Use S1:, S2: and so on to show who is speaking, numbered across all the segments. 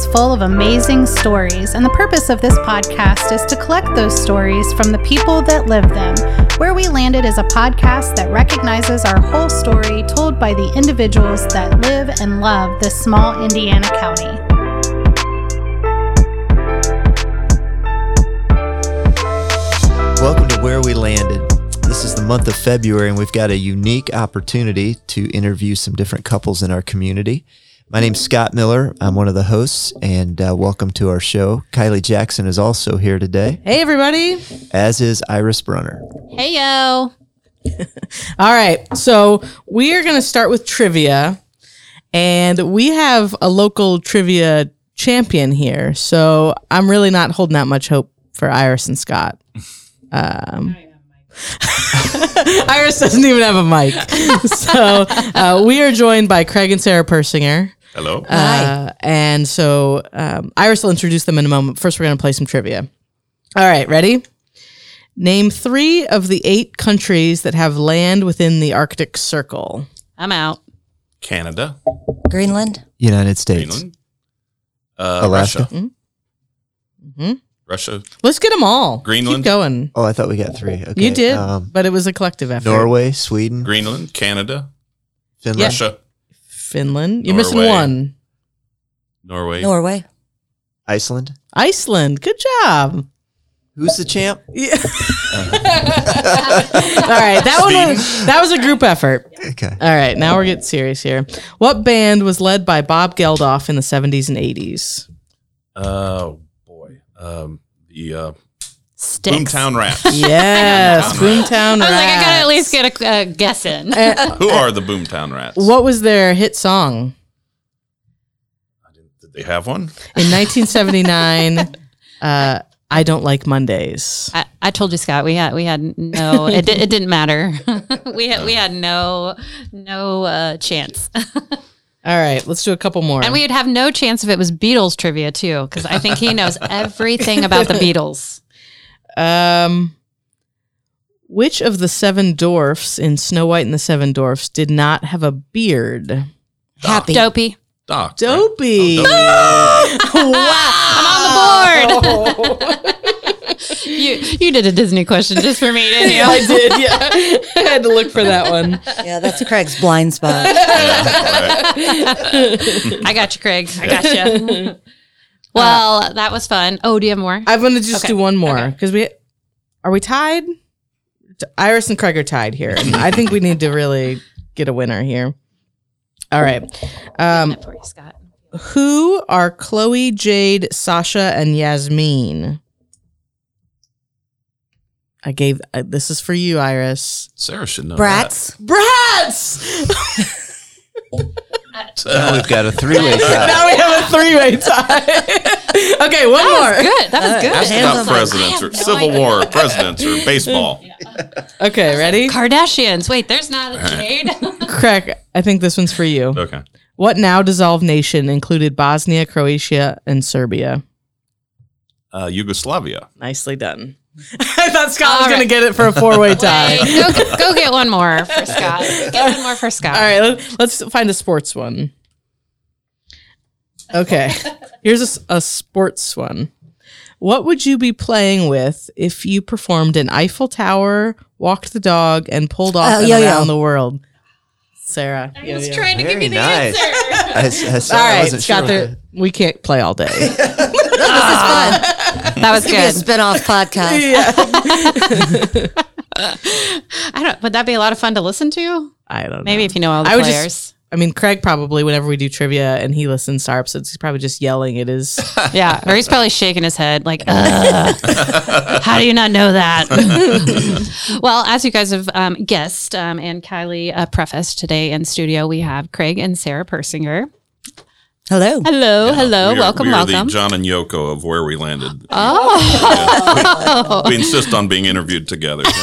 S1: is full of amazing stories, and the purpose of this podcast is to collect those stories from the people that live them. Where We Landed is a podcast that recognizes our whole story told by the individuals that live and love this small Indiana county.
S2: Welcome to Where We Landed. This is the month of February, and we've got a unique opportunity to interview some different couples in our community. My name's Scott Miller. I'm one of the hosts, and uh, welcome to our show. Kylie Jackson is also here today,
S3: Hey, everybody.
S2: as is Iris Brunner.
S1: Hey, yo.
S3: All right. So we are going to start with trivia, and we have a local trivia champion here. So I'm really not holding out much hope for Iris and Scott. Um, Iris doesn't even have a mic. so uh, we are joined by Craig and Sarah Persinger.
S4: Hello.
S3: Uh, and so um, Iris will introduce them in a moment. First, we're going to play some trivia. All right, ready? Name three of the eight countries that have land within the Arctic Circle.
S1: I'm out.
S4: Canada,
S5: Greenland.
S2: United States.
S4: Greenland, uh,
S2: Alaska?
S4: Russia,
S3: Mhm.
S4: Russia,
S3: Let's get them all.
S4: Greenland.
S3: Keep going.
S2: Oh, I thought we got three. Okay.
S3: you did,
S2: Um,
S3: but it was a collective effort.
S2: Norway, Sweden,
S4: Greenland, Canada,
S2: Finland.
S4: Russia,
S3: Finland. You're missing
S4: Norway.
S3: one.
S4: Norway.
S5: Norway.
S2: Iceland.
S3: Iceland. Good job.
S2: Who's the champ?
S3: Yeah. all right, that one was that was a group effort.
S2: Okay.
S3: All right, now we're getting serious here. What band was led by Bob Geldof in the 70s and 80s?
S4: Oh boy. Um, the uh,
S1: Styx.
S4: Boomtown Rats.
S3: Yes, Boomtown Rats.
S1: I was like, I gotta at least get a uh, guess in.
S4: Who are the Boomtown Rats?
S3: What was their hit song?
S4: Did they have one?
S3: In 1979, uh, I Don't Like Mondays.
S6: I, I told you, Scott. We had we had no. It, di- it didn't matter. we had we had no no uh, chance,
S3: All right, let's do a couple more.
S6: and we would have no chance if it was Beatles trivia too, because I think he knows everything about the Beatles.
S3: Um, which of the seven dwarfs in Snow White and the Seven Dwarfs did not have a beard?
S5: Happy.
S6: Dopey.
S4: Doc.
S3: Dopey. Wow!
S6: I'm on the board. you you did a Disney question just for me, didn't you?
S3: I did, yeah. I had to look for that one.
S5: Yeah, that's Craig's blind spot.
S6: I got you, Craig. I got you. Well, that was fun. Oh, do you have more?
S3: I'm going to just
S6: Okay,
S3: do one more because we are we tied. Iris and Craig are tied here, I think we need to really get a winner here. All right, um,
S6: for you, Scott.
S3: who are Chloe, Jade, Sasha, and Yasmin? I gave uh, this is for you, Iris.
S4: Sarah should know
S5: Bratz.
S3: Bratz.
S2: Now we've got a three-way tie.
S3: now we have a three-way tie. okay, one more.
S6: Good. That was good.
S4: that. Ask
S5: Hands
S4: about
S5: on the-
S4: presidents or Civil War presidents or baseball.
S3: Okay, ready?
S6: Kardashians. Wait, there's not a Jade.
S3: Craig, I think this one's for you.
S4: Okay.
S3: What now dissolved nation included Bosnia, Croatia, and Serbia?
S4: Uh, Yugoslavia.
S3: Nicely done. I thought Scott was
S6: All
S3: going to get it for a four way tie.
S6: Go, go get one more for Scott. Get one more for Scott.
S3: All right, let, let's find a sports one. Okay, here's a sports one. What would you be playing with if you performed an Eiffel Tower, walked the dog, and pulled off
S5: Oh,
S3: and
S5: yo-yo.
S3: around the world? Sarah.
S6: I was
S3: yo-yo.
S6: trying to give you the
S2: nice.
S6: answer.
S2: I, I, saw-
S3: All
S2: I
S3: right,
S2: wasn't sure
S3: Scott.
S2: what
S3: There,
S2: the-
S3: we can't play all day.
S5: This is fun.
S6: That was
S5: Give me a
S6: good.
S5: spin-off podcast.
S6: I don't. Would that be a lot of fun to listen to?
S3: I don't know.
S6: Maybe if you know all the
S3: I would just-
S6: players.
S3: I mean, Craig probably, whenever we do trivia and he listens to our episodes, he's probably just yelling at his.
S6: yeah, or he's probably shaking his head like, "How do you not know that?" well, as you guys have um, guessed, um, and Kylie uh, prefaced today in studio, we have Craig and Sarah Persinger.
S5: Hello.
S6: Hello, hello,
S4: We are-
S6: welcome,
S4: we are
S6: welcome.
S4: the John and Yoko of where we landed.
S6: oh,
S4: We insist on being interviewed together.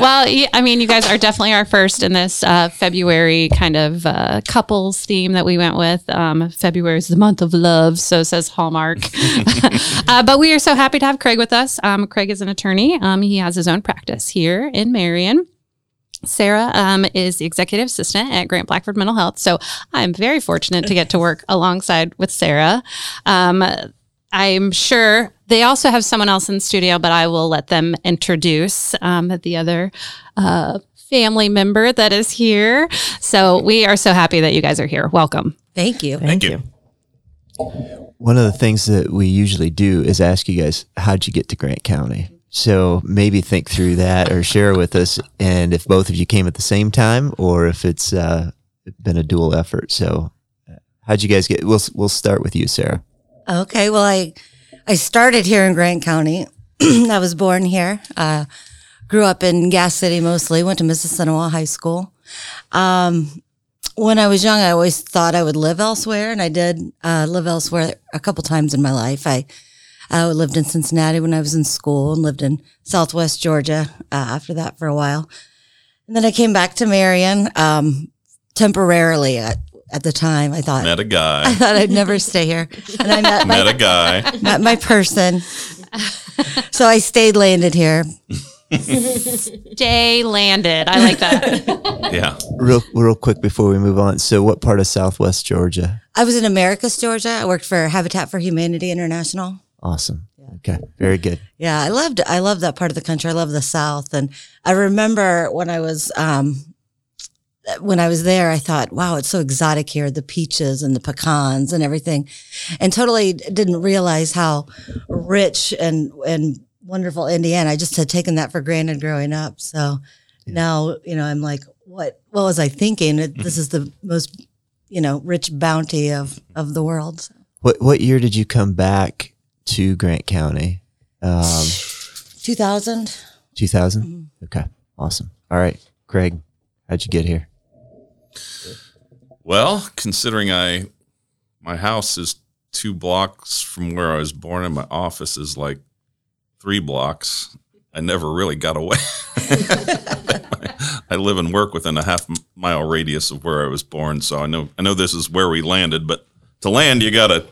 S6: well, I mean, you guys are definitely our first in this uh, February kind of uh, couples theme that we went with. Um, February is the month of love, so says Hallmark. uh, but we are so happy to have Craig with us. Um, Craig is an attorney. Um, he has his own practice here in Marion. Sarah um, is the executive assistant at Grant Blackford Mental Health. So I'm very fortunate to get to work alongside with Sarah. Um, I'm sure they also have someone else in the studio, but I will let them introduce um, the other uh, family member that is here. So we are so happy that you guys are here. Welcome.
S5: Thank you.
S4: Thank you.
S2: One of the things that we usually do is ask you guys, how'd you get to Grant County? So maybe think through that or share with us. And if both of you came at the same time or if it's uh, been a dual effort. So uh, how'd you guys get, we'll, we'll start with you, Sarah.
S5: Okay. Well, I I started here in Grant County. I was born here. Uh, grew up in Gas City mostly. Went to Mississinewa High School. Um, when I was young, I always thought I would live elsewhere, and I did uh, live elsewhere a couple times in my life. I I lived in Cincinnati when I was in school, and lived in Southwest Georgia uh, after that for a while. And then I came back to Marion um, temporarily at at the time. I thought
S4: Met a
S5: I
S4: guy.
S5: I thought I'd never stay here, and I met
S4: Met
S5: my,
S4: a guy.
S5: met my person. So I stayed landed here.
S6: Day landed. I like that.
S4: Yeah.
S2: Real, real quick before we move on. So what part of Southwest Georgia?
S5: I was in Americus, Georgia. I worked for Habitat for Humanity International.
S2: Awesome. Okay. Very good.
S5: Yeah, I loved I love that part of the country. I love the South, and I remember when I was um, when I was there, I thought, "Wow, it's so exotic here: the peaches and the pecans and everything," and totally didn't realize how rich and and wonderful Indiana. I just had taken that for granted growing up. So now, you know, I'm like, what what was I thinking? This is the most you know rich bounty of of the world.
S2: What, what year did you come back to Grant County? Um,
S5: 2000.
S2: 2000? Okay. Awesome. All right. Craig, how'd you get here?
S4: Well, considering I, my house is two blocks from where I was born, and my office is like three blocks. I never really got away. I live and work within a half mile radius of where I was born, so I know I know this is where we landed. But to land, you got to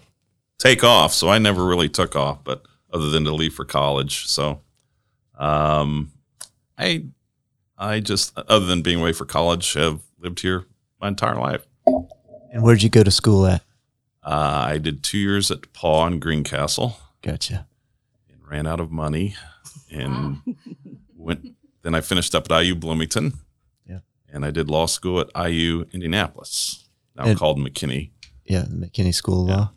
S4: take off. So I never really took off, but other than to leave for college. So, um, I, I just other than being away for college, have lived here my entire life.
S2: And where'd you go to school at?
S4: Uh, I did two years at DePauw and Greencastle
S2: Gotcha.
S4: and ran out of money and went. Then I finished up at IU Bloomington.
S2: Yeah.
S4: And I did law school at IU Indianapolis, now
S2: And-
S4: called McKinney.
S2: Yeah, McKinney School of Law.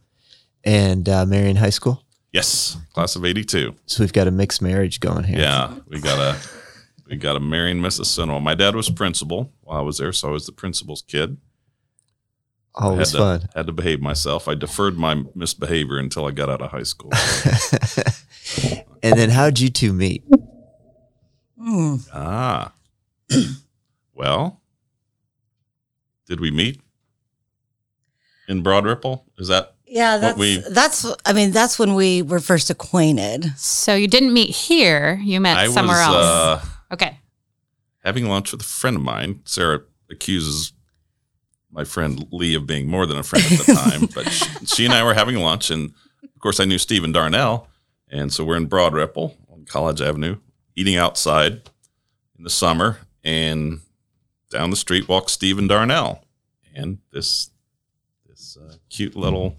S2: And uh, Marion High School.
S4: Yes, class of '82.
S2: So we've got a mixed marriage going here.
S4: Yeah, we got a we got a Marion, Mississinewa. My dad was principal while I was there, so I was the principal's kid. I had
S2: Always
S4: to,
S2: fun.
S4: Had to behave myself. I deferred my misbehavior until I got out of high school.
S2: and then how'd you two meet?
S5: Hmm.
S4: ah, well, did we meet in Broad Ripple? Is that
S5: Yeah, that's
S4: we-
S5: that's. I mean, that's when we were first acquainted.
S6: So you didn't meet here. You met
S4: I
S6: somewhere
S4: was
S6: else.
S4: Uh,
S6: okay.
S4: having lunch with a friend of mine. Sarah accuses my friend Lee of being more than a friend at the time, but she, she and I were having lunch, and of course I knew Stephen Darnell, and so we're in Broad Ripple on College Avenue, eating outside in the summer, and down the street walks Stephen Darnell, and this this uh, cute little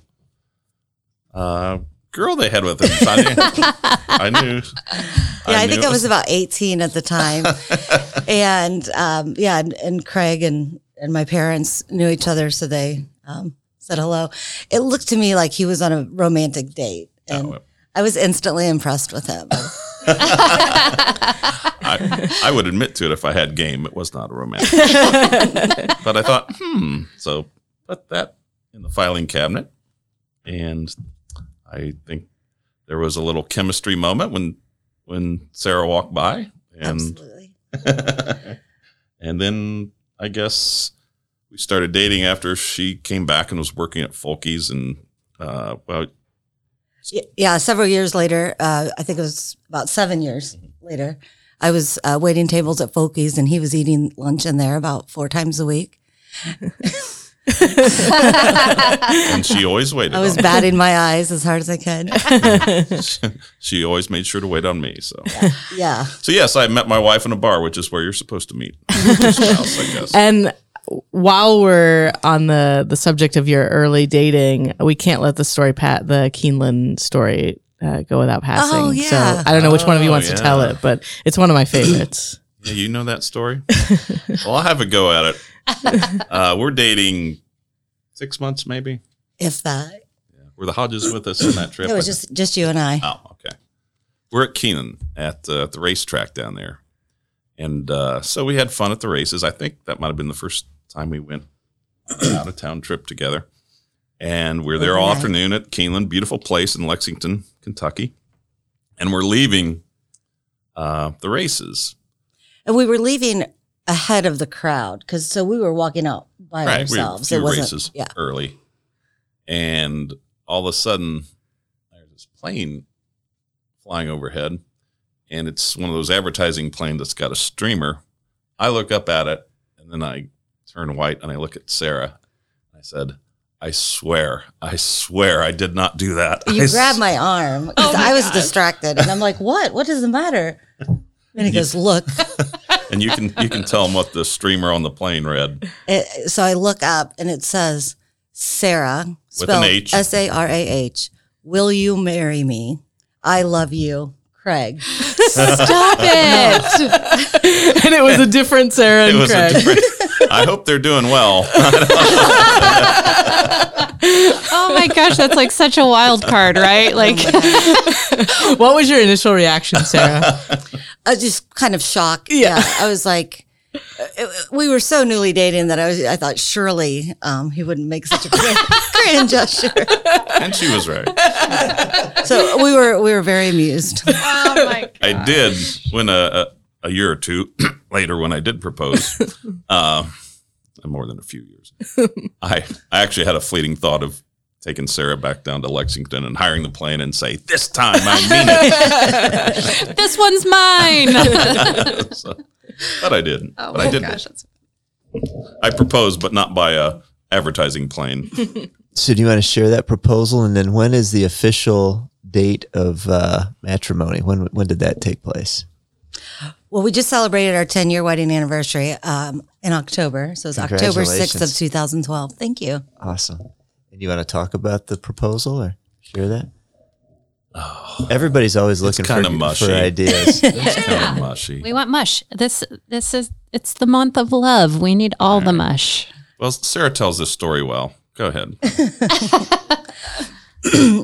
S4: uh, girl they had with him. So I knew. I knew
S5: Yeah, I, think
S4: knew
S5: I was about eighteen at the time, and um, yeah, and, and Craig and and my parents knew each other, so they um, said hello. It looked to me like he was on a romantic date, and
S4: Oh.
S5: I was instantly impressed with him.
S4: I, I would admit to it if I had game. It was not a romantic. but I thought, hmm. So put that in the filing cabinet. And I think there was a little chemistry moment when when Sarah walked by. And
S5: Absolutely.
S4: and then I guess we started dating after she came back and was working at Folky's and uh, well
S5: Yeah, several years later, uh, I think it was about seven years later, I was uh, waiting tables at Folky's and he was eating lunch in there about four times a week.
S4: and she always waited.
S5: I was
S4: on
S5: batting my eyes as hard as I could.
S4: She always made sure to wait on me. So,
S5: Yeah.
S4: so yes, I met my wife in a bar, which is where you're supposed to meet. Your spouse, I guess.
S3: And while we're on the the subject of your early dating, we can't let the story pat the Keeneland story uh, go without passing.
S5: Oh, yeah.
S3: So I don't know which one of you
S4: Oh,
S3: wants to tell it, but it's one of my favorites.
S4: Yeah, you know that story. well, I'll have a go at it. Uh, we're dating six months, maybe.
S5: If that.
S4: Were the Hodges with us on that trip?
S5: It was just just you and I.
S4: Oh, okay. We're at Keenan at, uh, at the racetrack down there. And uh, so we had fun at the races. I think that might have been the first time we went out of town trip together. And we're there all
S5: Overnight.
S4: afternoon at Keeneland, beautiful place in Lexington, Kentucky. And we're leaving uh, the races.
S5: And we were leaving ahead of the crowd because so we were walking out by
S4: Right. We
S5: ourselves.
S4: few
S5: it wasn't
S4: races
S5: yeah.
S4: early. And all of a sudden, there's this plane flying overhead. And it's one of those advertising planes that's got a streamer. I look up at it and then I turn white and I look at Sarah. I said, I swear, I swear I did not do that.
S5: You
S4: I
S5: grabbed
S4: s-
S5: my arm 'cause oh I was distracted, and I'm like, "What? What is the matter?" And he goes, "Look."
S4: and you can you can tell them what the streamer on the plane read.
S5: It, so I look up, and it says, "Sarah,
S4: With an
S5: spelled
S4: H.
S5: S A R A H. Will you marry me? I love you, Craig."
S6: Stop it.
S3: and it was a different Sarah
S4: It
S3: and
S4: was a
S3: Craig.
S4: different. I hope they're doing well.
S6: Oh my gosh, that's like such a wild card, right? Like,
S3: what was your initial reaction, Sarah?
S5: I was just kind of shocked.
S3: Yeah.
S5: Yeah, I was like, we were so newly dating that I was. I thought surely um, he wouldn't make such a grand, grand gesture.
S4: and she was right.
S5: So we were we were very amused.
S6: oh my
S4: I did when a, a, a year or two later when I did propose, uh, more than a few years, I I actually had a fleeting thought of taking Sarah back down to Lexington and hiring the plane and say, "This time I mean it.
S6: This one's mine.
S4: so, but I didn't.
S6: oh
S4: but
S6: my
S4: I did.
S6: gosh, that's
S4: I proposed, but not by a advertising plane.
S2: So do you want to share that proposal, and then when is the official date of uh, matrimony? When when did that take place?
S5: Well, we just celebrated our 10 year wedding anniversary um, in October. So it's October 6th of 2012. Thank you.
S2: Awesome. And you want to talk about the proposal or share that? Oh, Everybody's always looking for,
S4: kinda mushy.
S2: for ideas.
S4: It's kind of mushy.
S6: We want mush. This this is it's the month of love. We need all the mush.
S4: Well, Sarah tells this story well. Go ahead.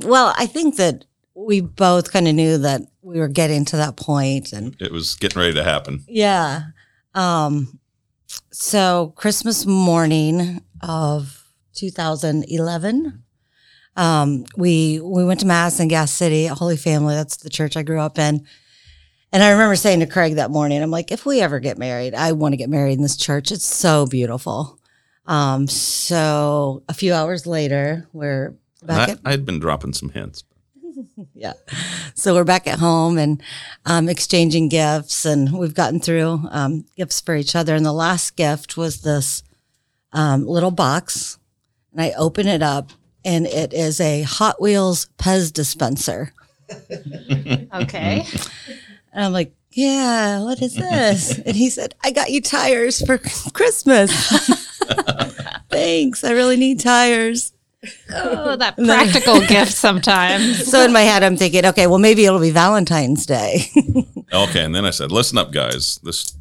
S5: Well, I think that we both kind of knew that we were getting to that point and
S4: It was getting ready to happen.
S5: yeah. Um, so Christmas morning of 2011, um, we we went to mass in Gas City Holy Family. That's the church I grew up in. And I remember saying to Craig that morning, I'm like, if we ever get married, I want to get married in this church. It's so beautiful. Um, so a few hours later, we're back
S4: I,
S5: at
S4: I had been dropping some hints.
S5: yeah. So we're back at home and um, exchanging gifts, and we've gotten through um, gifts for each other. And the last gift was this um, little box, and I open it up, and it is a Hot Wheels Pez dispenser.
S6: Okay.
S5: And I'm like, yeah, what is this? and he said, I got you tires for Christmas. Thanks. I really need tires.
S6: Oh, that practical gift sometimes.
S5: So in my head, I'm thinking, okay, well, maybe it'll be Valentine's Day.
S4: Okay, and then I said, "Listen up, guys. This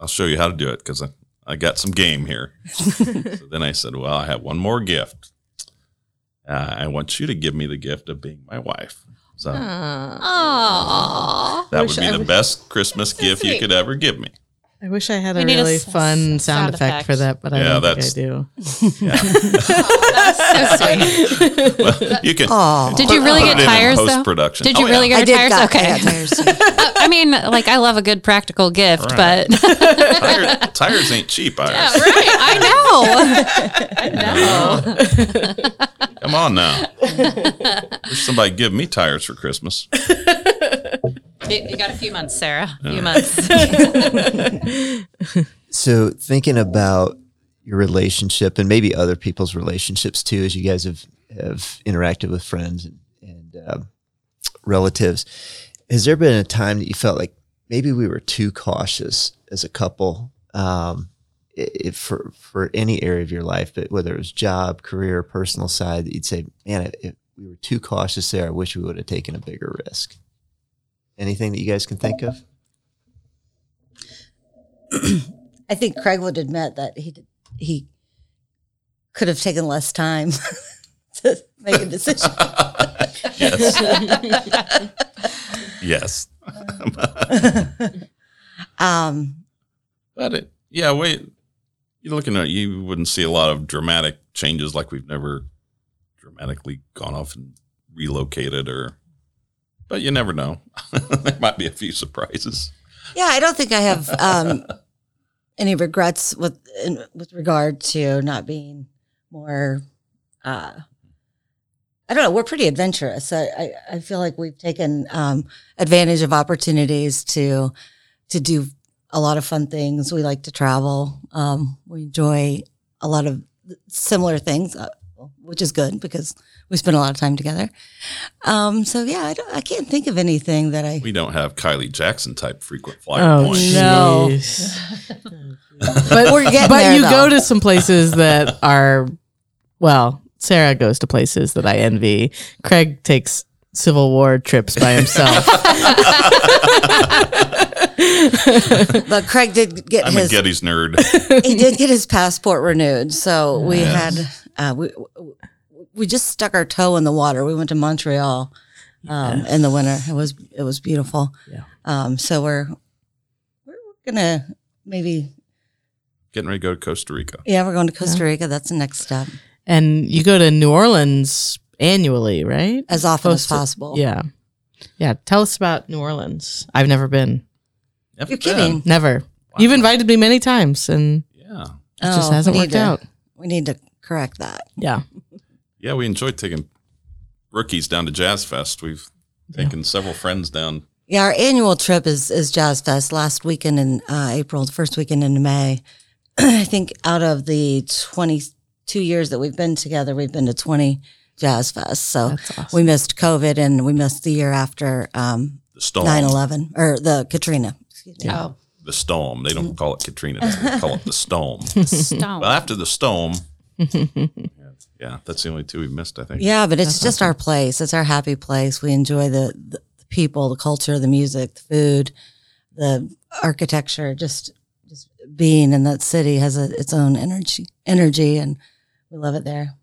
S4: I'll show you how to do it because I, I got some game here." so then I said, "Well, I have one more gift. Uh, I want you to give me the gift of being my wife." So
S6: Aww.
S4: that
S3: wish
S4: would be
S3: I
S4: the
S3: wish-
S4: best Christmas gift you could ever give me.
S3: I wish I had
S6: We
S3: a
S6: need a
S3: really
S6: s-
S3: fun sound,
S6: sound
S3: effect for that, but I
S4: Yeah,
S3: don't
S4: that's-
S3: think I do.
S6: So sweet.
S4: Well, you can.
S5: Oh,
S6: Did you really get
S4: it
S6: tires though?
S4: production?
S6: Did oh, you really
S5: I
S6: get
S5: did
S6: tires?
S5: got,
S6: okay.
S5: I got tires. too.
S6: I mean, like I love a good practical gift,
S4: Right.
S6: but
S4: Tire, tires ain't cheap, Iris.
S6: right, I know. I know.
S4: Come on now. Wish somebody give me tires for Christmas.
S6: You, you got a few months, Sarah. A few months.
S2: So thinking about your relationship and maybe other people's relationships too, as you guys have have interacted with friends and, and uh, relatives. Has there been a time that you felt like maybe we were too cautious as a couple? Um, if for for any area of your life, but whether it was job, career, personal side, that you'd say, "Man, if we were too cautious there, I wish we would have taken a bigger risk." Anything that you guys can think of?
S5: I think Craig would admit that he did, he could have taken less time to make a decision.
S4: Yes. yes.
S5: Um,
S4: But it, yeah, wait. You're looking at you wouldn't see a lot of dramatic changes like we've never dramatically gone off and relocated or. But you never know. there might be a few surprises.
S5: yeah, I don't think I have um, any regrets with in, with regard to not being more. Uh, I don't know. We're pretty adventurous. I, I, I feel like we've taken um, advantage of opportunities to to do a lot of fun things. We like to travel. Um, we enjoy a lot of similar things, uh, which is good because we spend a lot of time together. Um, so yeah, I, don't, I can't think of anything that I.
S4: We don't have Kylie Jackson type frequent flyer
S3: Oh,
S4: points.
S5: No.
S3: but
S5: We're getting
S3: but
S5: there,
S3: you
S5: though.
S3: go to some places that are, well, Sarah goes to places that I envy. Craig takes Civil War trips by himself.
S5: But Craig did get
S4: I'm
S5: his
S4: a Getty's nerd.
S5: he did get his passport renewed. So we
S4: Yes.
S5: had uh, we we just stuck our toe in the water. We went to Montreal um, in the winter. It was it was beautiful.
S3: Yeah.
S5: Um, so we're we're gonna maybe
S4: Getting ready to go to Costa Rica.
S5: yeah we're going to Costa Rica. That's the next step.
S3: and you go to New Orleans annually, right?
S5: As often as possible.
S3: Yeah. Yeah. Tell us about New Orleans. I've never been.
S4: Never
S5: You're
S4: been.
S5: kidding.
S3: Never. You've invited me many times and
S4: Yeah.
S3: it just
S5: Oh,
S3: hasn't worked
S5: to-
S3: out.
S5: We need to correct that.
S3: Yeah.
S4: Yeah, we enjoyed taking rookies down to Jazz Fest. We've taken several friends down.
S5: Yeah, our annual trip is is Jazz Fest. Last weekend in uh, April, the first weekend in May. I think out of the twenty two years that we've been together, we've been to twenty Jazz Fest. So
S3: awesome.
S5: we missed COVID and we missed the year after um,
S4: The storm.
S5: 9-11 or the Katrina. Excuse me.
S6: Oh,
S4: The storm. They don't call it Katrina. They call it the storm.
S6: stone.
S4: Well, after the storm, yeah, yeah, that's the only two we missed, I think.
S5: Yeah, but it's just our place. It's our happy place. We enjoy the, the, the people, the culture, the music, the food, the architecture. Just just being in that city has a, its own energy, energy, and we love it there.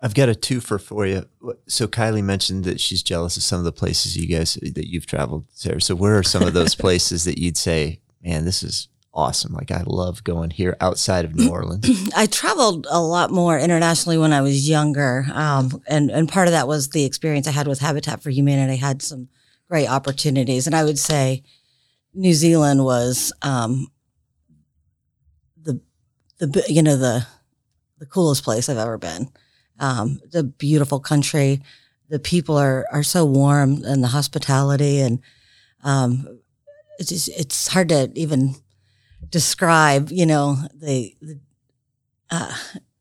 S2: I've got a twofer for you. So Kylie mentioned that she's jealous of some of the places you guys that you've traveled, Sarah. So where are some of those places that you'd say, man, this is awesome? Like I love going here outside of New Orleans.
S5: I traveled a lot more internationally when I was younger, um, and and part of that was the experience I had with Habitat for Humanity. I had some great opportunities, and I would say New Zealand was um, the the you know the the coolest place I've ever been. Um, the beautiful country, the people are are so warm, and the hospitality, and um, it's just, it's hard to even describe, you know, the the, uh,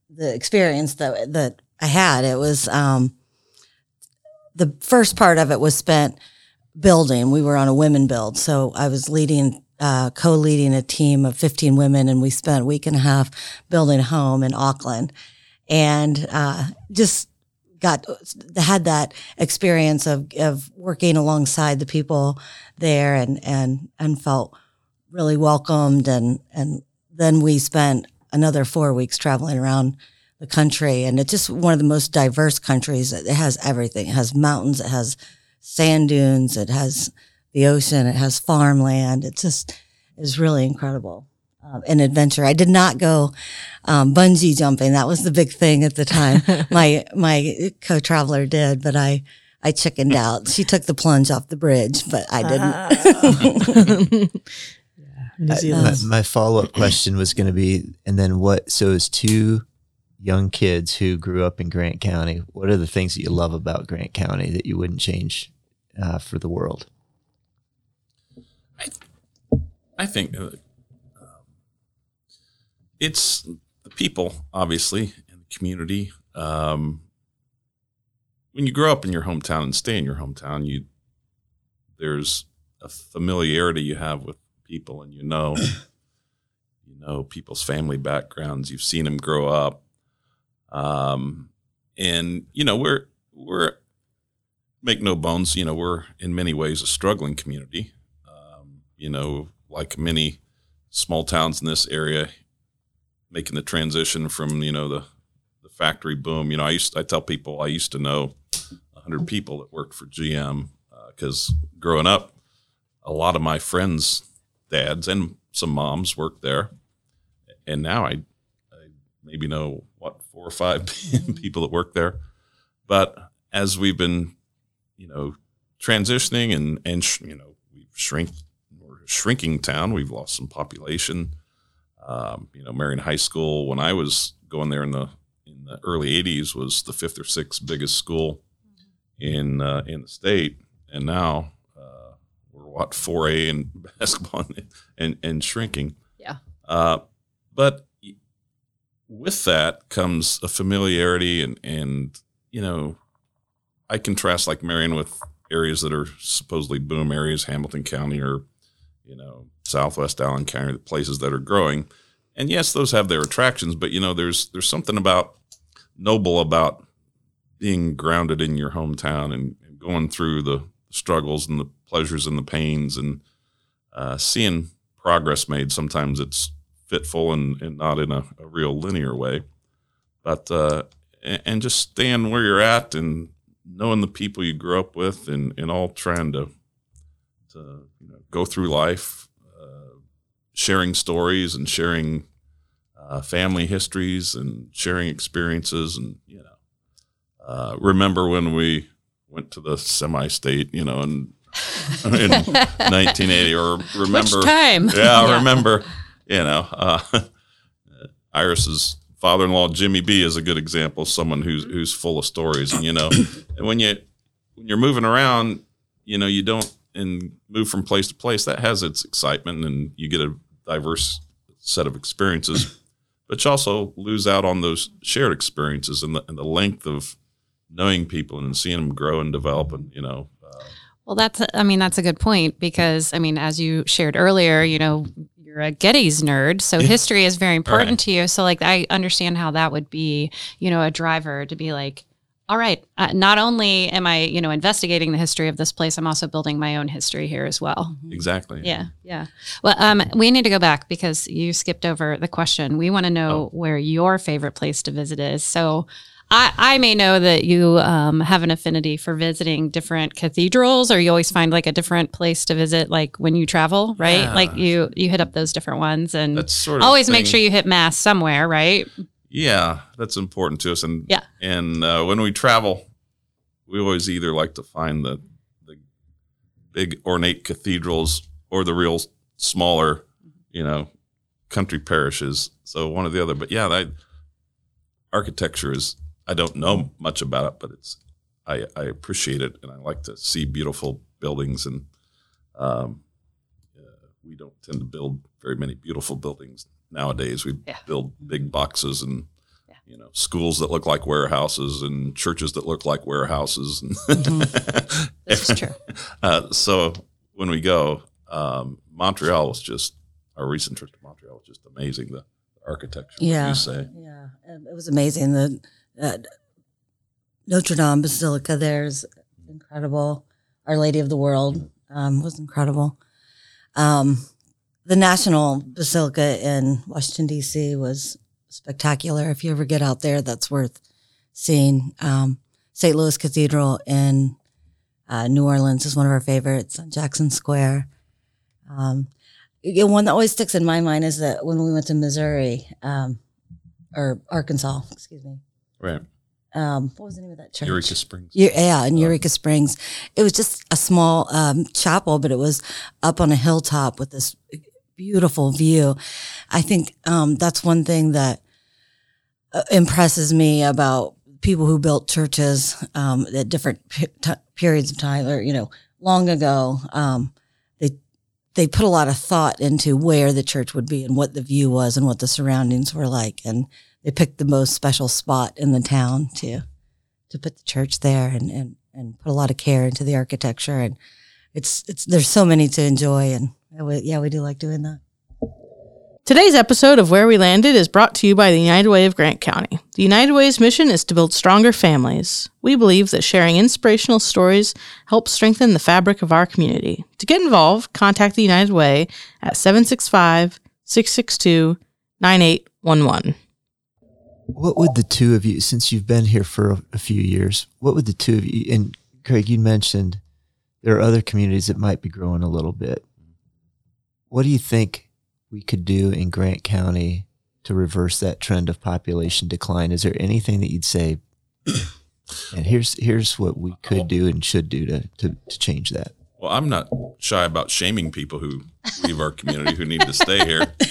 S5: the experience that that I had. It was um, the first part of it was spent building. We were on a women build, so I was leading. Uh, co-leading a team of 15 women and we spent a week and a half building a home in Auckland and uh, just got had that experience of of working alongside the people there and and and felt really welcomed and and then we spent another four weeks traveling around the country and it's just one of the most diverse countries. It has everything. It has mountains it has sand dunes it has the ocean it has farmland. It just is really incredible um, an adventure. I did not go um, bungee jumping. That was the big thing at the time. My my co-traveler did but i I chickened out. She took the plunge off the bridge, but I didn't.
S3: New
S2: my,
S3: Zealand.
S2: my follow up question was going to be, and then what? So as two young kids who grew up in Grant County, what are the things that you love about Grant County that you wouldn't change uh, for the world?
S4: I think uh, um, it's the people, obviously, and the community. Um, when you grow up in your hometown and stay in your hometown, you there's a familiarity you have with people, and you know, you know people's family backgrounds. You've seen them grow up, um, and you know we're we're make no bones. You know we're in many ways a struggling community. Um, you know, like many small towns in this area, making the transition from you know the the factory boom. You know, I used I tell people I used to know hundred people that worked for GM because uh, growing up, a lot of my friends' dads and some moms worked there, and now I, I maybe know what four or five people that work there. But as we've been, you know, transitioning and and sh- you know we've shrink we're shrinking town. We've lost some population. Um, you know, Marion High School when I was going there in the in the early '80s was the fifth or sixth biggest school in uh, in the state, and now what four A in basketball and, and, and shrinking.
S6: Yeah.
S4: Uh, but with that comes a familiarity, and and you know, I contrast like Marion with areas that are supposedly boom areas, Hamilton County or you know Southwest Allen County, the places that are growing. And yes, those have their attractions, but you know, there's there's something about noble about being grounded in your hometown and, and, going through the struggles and the pleasures and the pains and uh, seeing progress made. Sometimes it's fitful and, and not in a, a, real linear way, but uh, and, and, just staying where you're at and knowing the people you grew up with and, and all trying to to you know, go through life, uh, sharing stories and sharing uh, family histories and sharing experiences and you know uh, remember when we went to the semi-state, you know, in, in 1980, or remember
S6: Which time?
S4: Yeah, yeah. remember, you know, uh, Iris's father-in-law Jimmy B is a good example of someone who's who's full of stories, and you know, and when you when you're moving around, you know, you don't and move from place to place. That has its excitement, and you get a diverse set of experiences. But you also lose out on those shared experiences and the, and the length of knowing people and seeing them grow and develop and you know
S6: well that's i mean that's a good point because i mean as you shared earlier you know you're a Getty's nerd, so history is very important right. to you. So, like, I understand how that would be, you know, a driver to be like, all right, uh, not only am I, you know, investigating the history of this place, I'm also building my own history here as well.
S4: Mm-hmm. Exactly.
S6: Yeah, yeah. Well, um, we need to go back because you skipped over the question. We want to know oh. where your favorite place to visit is. So, I, I may know that you um, have an affinity for visiting different cathedrals, or you always find like a different place to visit, like when you travel, right? Yeah. Like you you hit up those different ones, and
S4: that's sort of
S6: always make sure you hit mass somewhere, right?
S4: Yeah, that's important to us, and
S6: yeah,
S4: and uh, when we travel, we always either like to find the the big ornate cathedrals or the real smaller, you know, country parishes. So one or the other, but yeah, that architecture is I don't know much about it, but it's I, I appreciate it, and I like to see beautiful buildings. And um, uh, we don't tend to build very many beautiful buildings nowadays. We yeah. build big boxes and yeah. you know schools that look like warehouses and churches that look like warehouses.
S6: Mm-hmm. That's true.
S4: Uh, so when we go, um, Montreal was just our recent trip to Montreal was just amazing. The architecture.
S5: Yeah,
S4: you say.
S5: Yeah, it was amazing. The uh, Notre Dame Basilica there is incredible. Our Lady of the World um, was incredible. Um, the National Basilica in Washington D.C. was spectacular. If you ever get out there, that's worth seeing. Um, St. Louis Cathedral in uh, New Orleans is one of our favorites on Jackson Square. Um, one that always sticks in my mind is that when we went to Missouri um, or Arkansas, excuse me,
S4: Right.
S5: Um, what was the name of that church?
S4: Eureka Springs.
S5: Yeah, in Eureka Springs. It was just a small um, chapel, but it was up on a hilltop with this beautiful view. I think um, that's one thing that uh, impresses me about people who built churches um, at different p- t- periods of time, or you know, long ago. Um, they they put a lot of thought into where the church would be and what the view was and what the surroundings were like, and they picked the most special spot in the town to to put the church there and and and put a lot of care into the architecture and it's it's there's so many to enjoy and we, yeah, we do like doing that.
S3: Today's episode of Where We Landed is brought to you by the United Way of Grant County. The United Way's mission is to build stronger families. We believe that sharing inspirational stories helps strengthen the fabric of our community. To get involved, contact the United Way at 765 662 9811.
S2: What would the two of you, since you've been here for a, a few years, what would the two of you, and Craig, you mentioned there are other communities that might be growing a little bit. What do you think we could do in Grant County to reverse that trend of population decline? Is there anything that you'd say? and here's here's what we could oh. do and should do to to, to change that.
S4: Well, I'm not shy about shaming people who leave our community who need to stay here.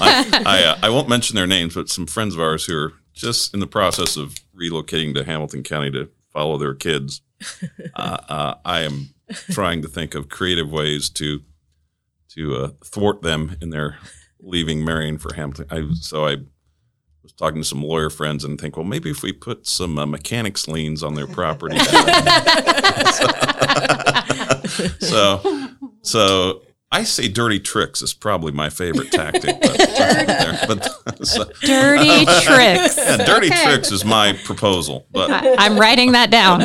S4: I, I, uh, I won't mention their names, but some friends of ours who are just in the process of relocating to Hamilton County to follow their kids. Uh, uh, I am trying to think of creative ways to to uh, thwart them in their leaving Marion for Hamilton. I, so I talking to some lawyer friends and think, well, maybe if we put some uh, mechanics liens on their property. so, so I say dirty tricks is probably my favorite tactic. But, but so,
S6: Dirty tricks.
S4: yeah, dirty tricks is my proposal. But
S6: I'm writing that down.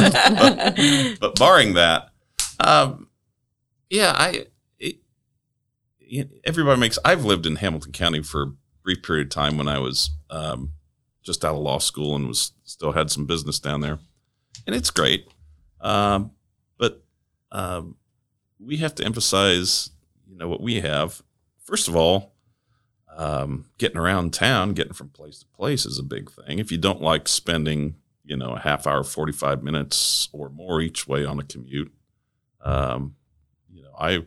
S4: but barring that, um, yeah, I it, it- everybody makes. I've lived in Hamilton County for a brief period of time when I was um, just out of law school and was still had some business down there, and it's great. Um, but um, we have to emphasize, you know, what we have. First of all, um, getting around town, getting from place to place is a big thing. If you don't like spending, you know, a half hour, 45 minutes or more each way on a commute, um, you know, I,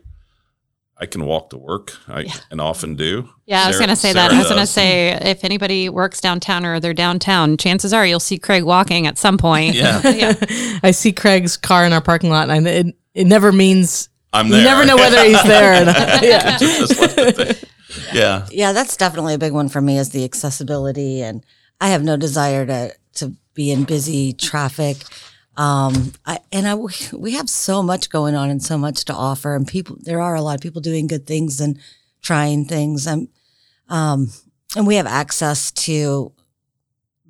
S4: I can walk to work. I and often do.
S6: Yeah, I was going to say that. I was going to say if anybody works downtown or they're downtown, chances are you'll see Craig walking at some point.
S4: Yeah.
S3: I see Craig's car in our parking lot, and it, it never means
S4: I'm there.
S3: you never know whether he's there or not. Yeah.
S4: Just left it there. yeah.
S5: Yeah, that's definitely a big one for me is the accessibility and I have no desire to to be in busy traffic. Um I and I we have so much going on and so much to offer and people there are a lot of people doing good things and trying things and um and we have access to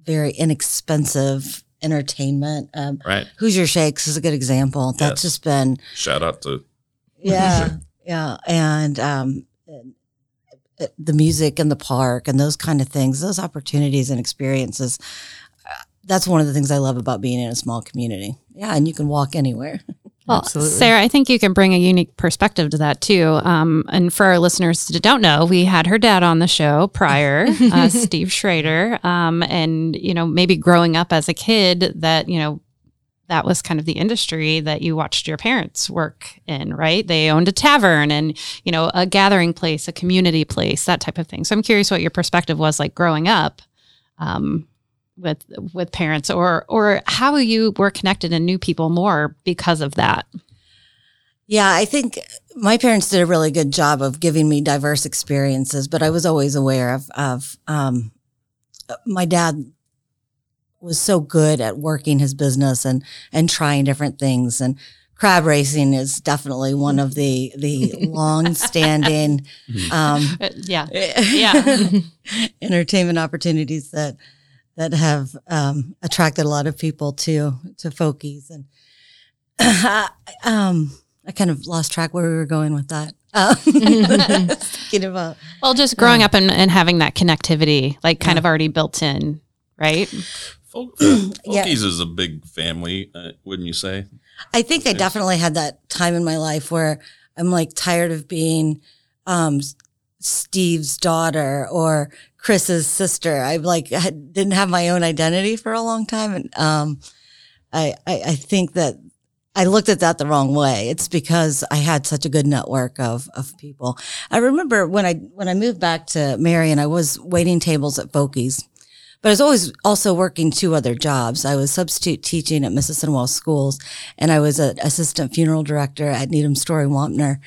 S5: very inexpensive entertainment. Um
S4: Right.
S5: Hoosier Shakes is a good example. That's
S4: Yes.
S5: just been
S4: Shout out to
S5: yeah yeah and um the music in the park and those kind of things those opportunities and experiences that's one of the things i love about being in a small community yeah and you can walk anywhere
S6: Well, Sarah, I think you can bring a unique perspective to that too. Um, and for our listeners that don't know, we had her dad on the show prior, uh, Steve Schrader. Um, and, you know, maybe growing up as a kid that, you know, that was kind of the industry that you watched your parents work in, right? They owned a tavern and, you know, a gathering place, a community place, that type of thing. So I'm curious what your perspective was like growing up. Um, with with parents or or how you were connected and knew people more because of that.
S5: yeah i think my parents did a really good job of giving me diverse experiences but i was always aware of of um, my dad was so good at working his business and and trying different things and crab racing is definitely one of the the long standing um
S6: Uh, yeah. Yeah.
S5: entertainment opportunities that that have um, attracted a lot of people to to Fokies and um, I kind of lost track where we were going with that. Um, thinking about
S6: Well, just growing up and, and having that connectivity, like kind of already built in, right?
S4: Folk,
S5: Yeah.
S4: Folkies is a big family, uh, wouldn't you say?
S5: I think I definitely had that time in my life where I'm like tired of being um, S- Steve's daughter or Chris's sister. I like had, didn't have my own identity for a long time, and um, I, I I think that I looked at that the wrong way. It's because I had such a good network of of people. I remember when I when I moved back to Marion, I was waiting tables at Fokies. But I was always also working two other jobs. I was substitute teaching at Mississinewa Schools, and I was an assistant funeral director at Needham Storey Wampner.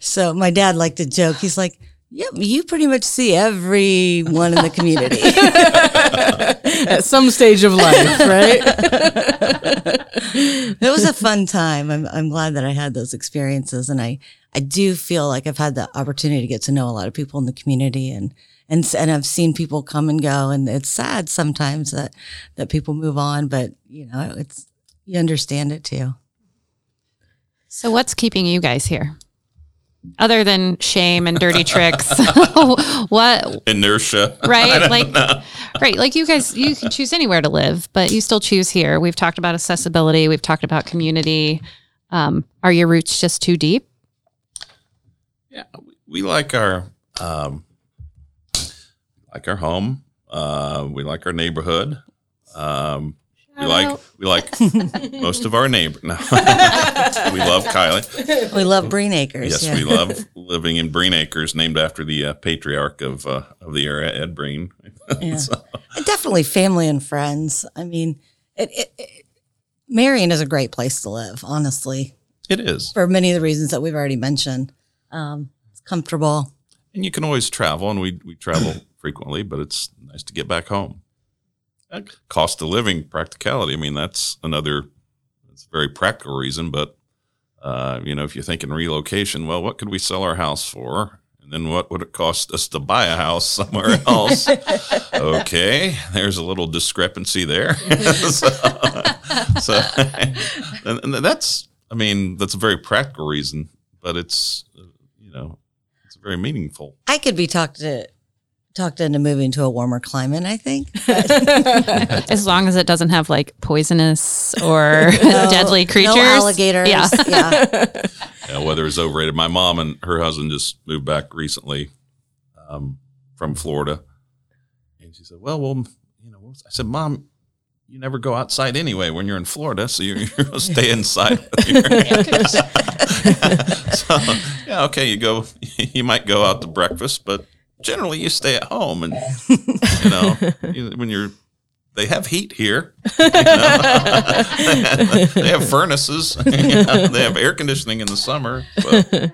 S5: So my dad liked to joke. He's like, Yep, you pretty much see everyone in the community.
S3: At some stage of life, right?
S5: it was a fun time. I'm I'm glad that I had those experiences, and I I do feel like I've had the opportunity to get to know a lot of people in the community, and and and I've seen people come and go, and it's sad sometimes that that people move on, but you know it's you understand it too.
S6: So, what's keeping you guys here? Other than shame and dirty tricks, what
S4: Inertia.
S6: right like right like you guys you can choose anywhere to live but you still choose here we've talked about accessibility we've talked about community um, are your roots just too deep
S4: Yeah, we, we like our um, like our home. Uh, we like our neighborhood. Um, we like we like most of our neighbor. No. we love Kylie.
S5: We love Breen Acres.
S4: Yes,
S5: yeah.
S4: we love living in Breen Acres, named after the uh, patriarch of uh, of the area, Ed Breen.
S5: Yeah. And definitely family and friends. I mean, it, it, it, Marion is a great place to live, honestly,
S4: It is,
S5: for many of the reasons that we've already mentioned. Um, it's comfortable.
S4: and you can always travel, and we we travel frequently, but it's nice to get back home. Cost of living, practicality. I mean, that's another. It's a very practical reason, but uh, you know, if you're thinking relocation, well, what could we sell our house for? And then what would it cost us to buy a house somewhere else? okay, there's a little discrepancy there. so, so and, and that's, I mean, that's a very practical reason, but it's, uh, you know, it's very meaningful.
S5: I could be talked to talked into moving to a warmer climate. I think
S6: as long as it doesn't have like poisonous or deadly creatures
S5: no alligators.
S6: yeah
S5: yeah.
S4: Yeah, weather is overrated. My mom and her husband just moved back recently um, from Florida, and she said, "Well, well, you know," I said, "Mom, you never go outside anyway when you're in Florida, so you're, you're going to stay inside." with your air so, yeah, okay, you go, you might go out to breakfast, but generally you stay at home, and you know, when you're they have heat here. you know. they have furnaces. you know, They have air conditioning in the summer. But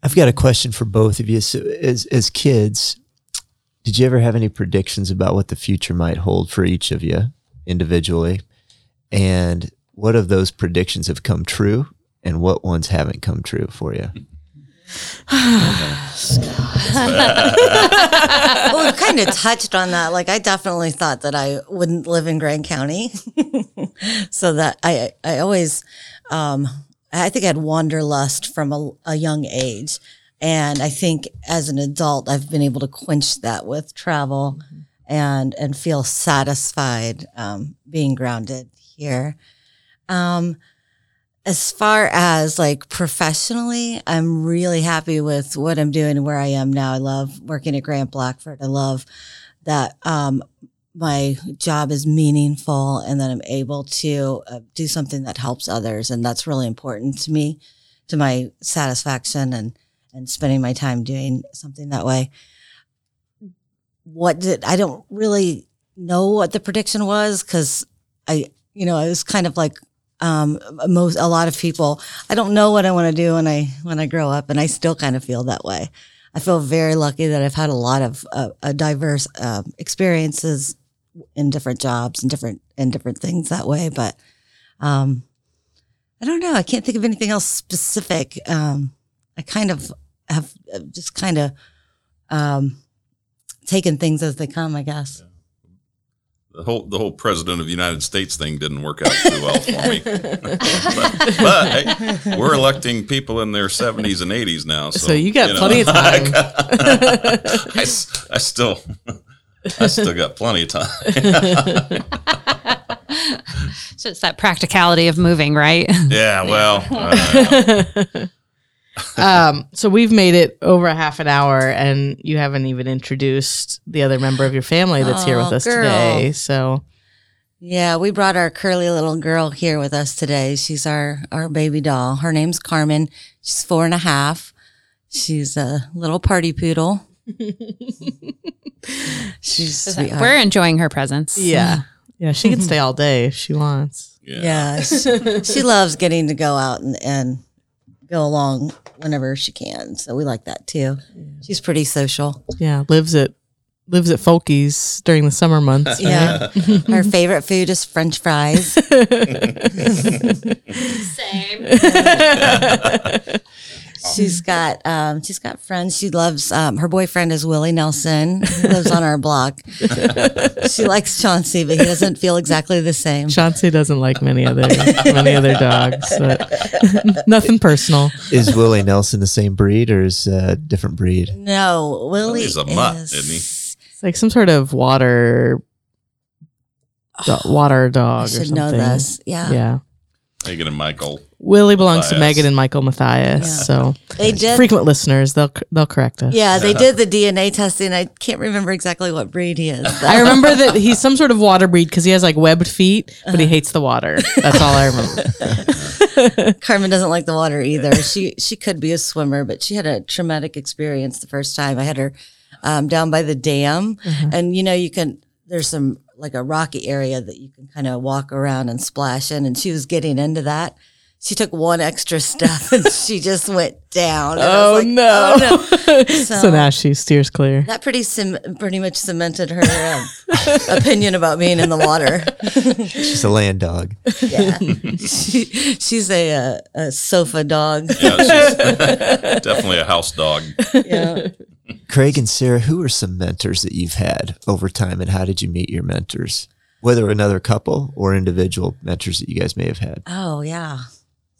S2: I've got a question for both of you. So, as as kids, did you ever have any predictions about what the future might hold for each of you individually? And what of those predictions have come true, and what ones haven't come true for you?
S5: well, we kind of touched on that. Like, I definitely thought that I wouldn't live in Grant County, so that I I always, um, I think I had wanderlust from a, a young age, and I think as an adult, I've been able to quench that with travel, and and feel satisfied um, being grounded here. Um, as far as like professionally, I'm really happy with what I'm doing and where I am now. I love working at Grant Blackford. I love that um, my job is meaningful and that I'm able to uh, do something that helps others, and that's really important to me, to my satisfaction and and spending my time doing something that way. What did I don't really know what the prediction was because I you know I was kind of like um, most a lot of people i don't know what i want to do when i when i grow up and i still kind of feel that way. I feel very lucky that i've had a lot of uh, diverse uh, experiences in different jobs and different and different things that way but um i don't know i can't think of anything else specific. Um i kind of have uh, just kind of um taken things as they come i guess
S4: the whole the whole president of the United States thing didn't work out too well for me. but but hey, we're electing people in their seventies and eighties now, so,
S3: So you got plenty of time.
S4: I, s- I still I still got plenty of time.
S6: So it's that practicality of moving right
S4: Yeah, well, uh,
S3: um, so we've made it over a half an hour, and you haven't even introduced the other member of your family that's here with
S5: Oh,
S3: us
S5: girl.
S3: today. So
S5: Yeah, we brought our curly little girl here with us today. She's our our baby doll. Her name's Carmen. She's four and a half. She's a little party poodle. She's sweetheart.
S6: we're enjoying her presence
S3: yeah, yeah, she can stay all day if she wants.
S4: yeah.
S5: yeah, she, she loves getting to go out and, and go along whenever she can. So we like that too. She's pretty social.
S3: Yeah, lives at lives at Folky's during the summer months.
S5: Yeah. Her favorite food is French fries.
S6: Same.
S5: She's got um, she's got friends. She loves um, her boyfriend is Willie Nelson. He lives on our block. she likes Chauncey, but he doesn't feel exactly the same.
S3: Chauncey doesn't like many other many other dogs. but nothing personal.
S2: Is Willie Nelson the same breed or is a different breed?
S5: No, Willie
S4: Willie's a mutt,
S5: is,
S4: isn't he?
S3: It's like some sort of water do- water
S5: I
S3: dog or
S5: should
S3: something.
S5: know this. Yeah.
S3: Yeah.
S4: Megan and Michael.
S3: Willie belongs to Megan and Michael Matthias.
S5: Yeah.
S3: So
S5: They did.
S3: frequent listeners, they'll they'll correct us.
S5: Yeah, they did the DNA testing. I can't remember exactly what breed he is.
S3: I remember that he's some sort of water breed because he has like webbed feet, but he hates the water. That's all I remember.
S5: Carmen doesn't like the water either. She she could be a swimmer, but she had a traumatic experience the first time. I had her um, down by the dam, and you know you can. There's some like a rocky area that you can kind of walk around and splash in, and she was getting into that. She took one extra step and she just went down. And I
S3: Oh,
S5: was like,
S3: no.
S5: oh no!
S3: So,
S5: So,
S3: now she steers clear.
S5: that pretty cem- pretty much cemented her um, opinion about being in the water.
S2: She's a land dog.
S5: Yeah, she, she's a, uh a sofa dog.
S4: Yeah, she's definitely a house dog.
S5: Yeah.
S2: Craig and Sarah, who are some mentors that you've had over time and how did you meet your mentors? Whether another couple or individual mentors that you guys may have had.
S5: Oh yeah,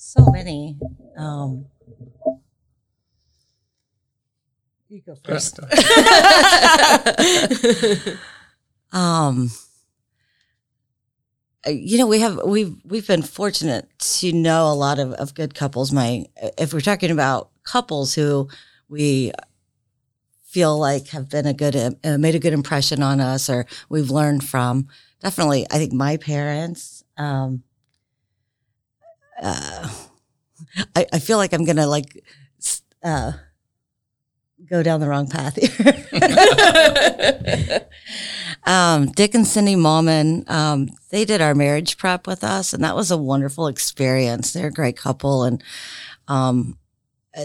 S5: so many. Um, you go first. um, uh, you know, we have we've we've been fortunate to know a lot of, of good couples. My if we're talking about couples who we feel like have been a good uh, made a good impression on us or we've learned from, definitely I think my parents. Um, uh, I, I feel like I'm gonna like uh, go down the wrong path here. um, Dick and Cindy Malman, um, they did our marriage prep with us, and that was a wonderful experience. They're a great couple, and um, uh,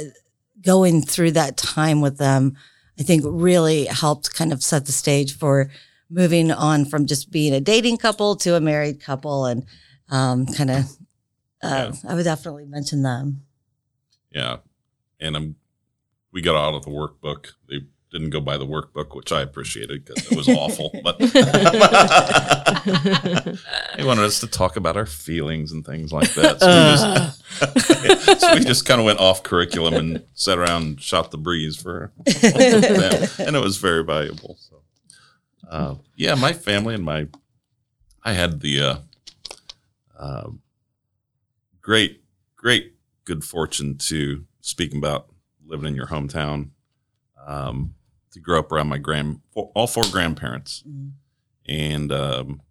S5: going through that time with them, I think really helped kind of set the stage for moving on from just being a dating couple to a married couple, and um, kind of. Uh, I would definitely mention them.
S4: Yeah, and I'm. We got out of the workbook. They didn't go by the workbook, which I appreciated because it was awful. But they wanted us to talk about our feelings and things like that. So we just, so we just kind of went off curriculum and sat around and shot the breeze for them, and it was very valuable. So, uh, yeah, my family and my, I had the uh, uh, great, great good fortune to speaking about living in your hometown, um, to grow up around my grand, all four grandparents, and um,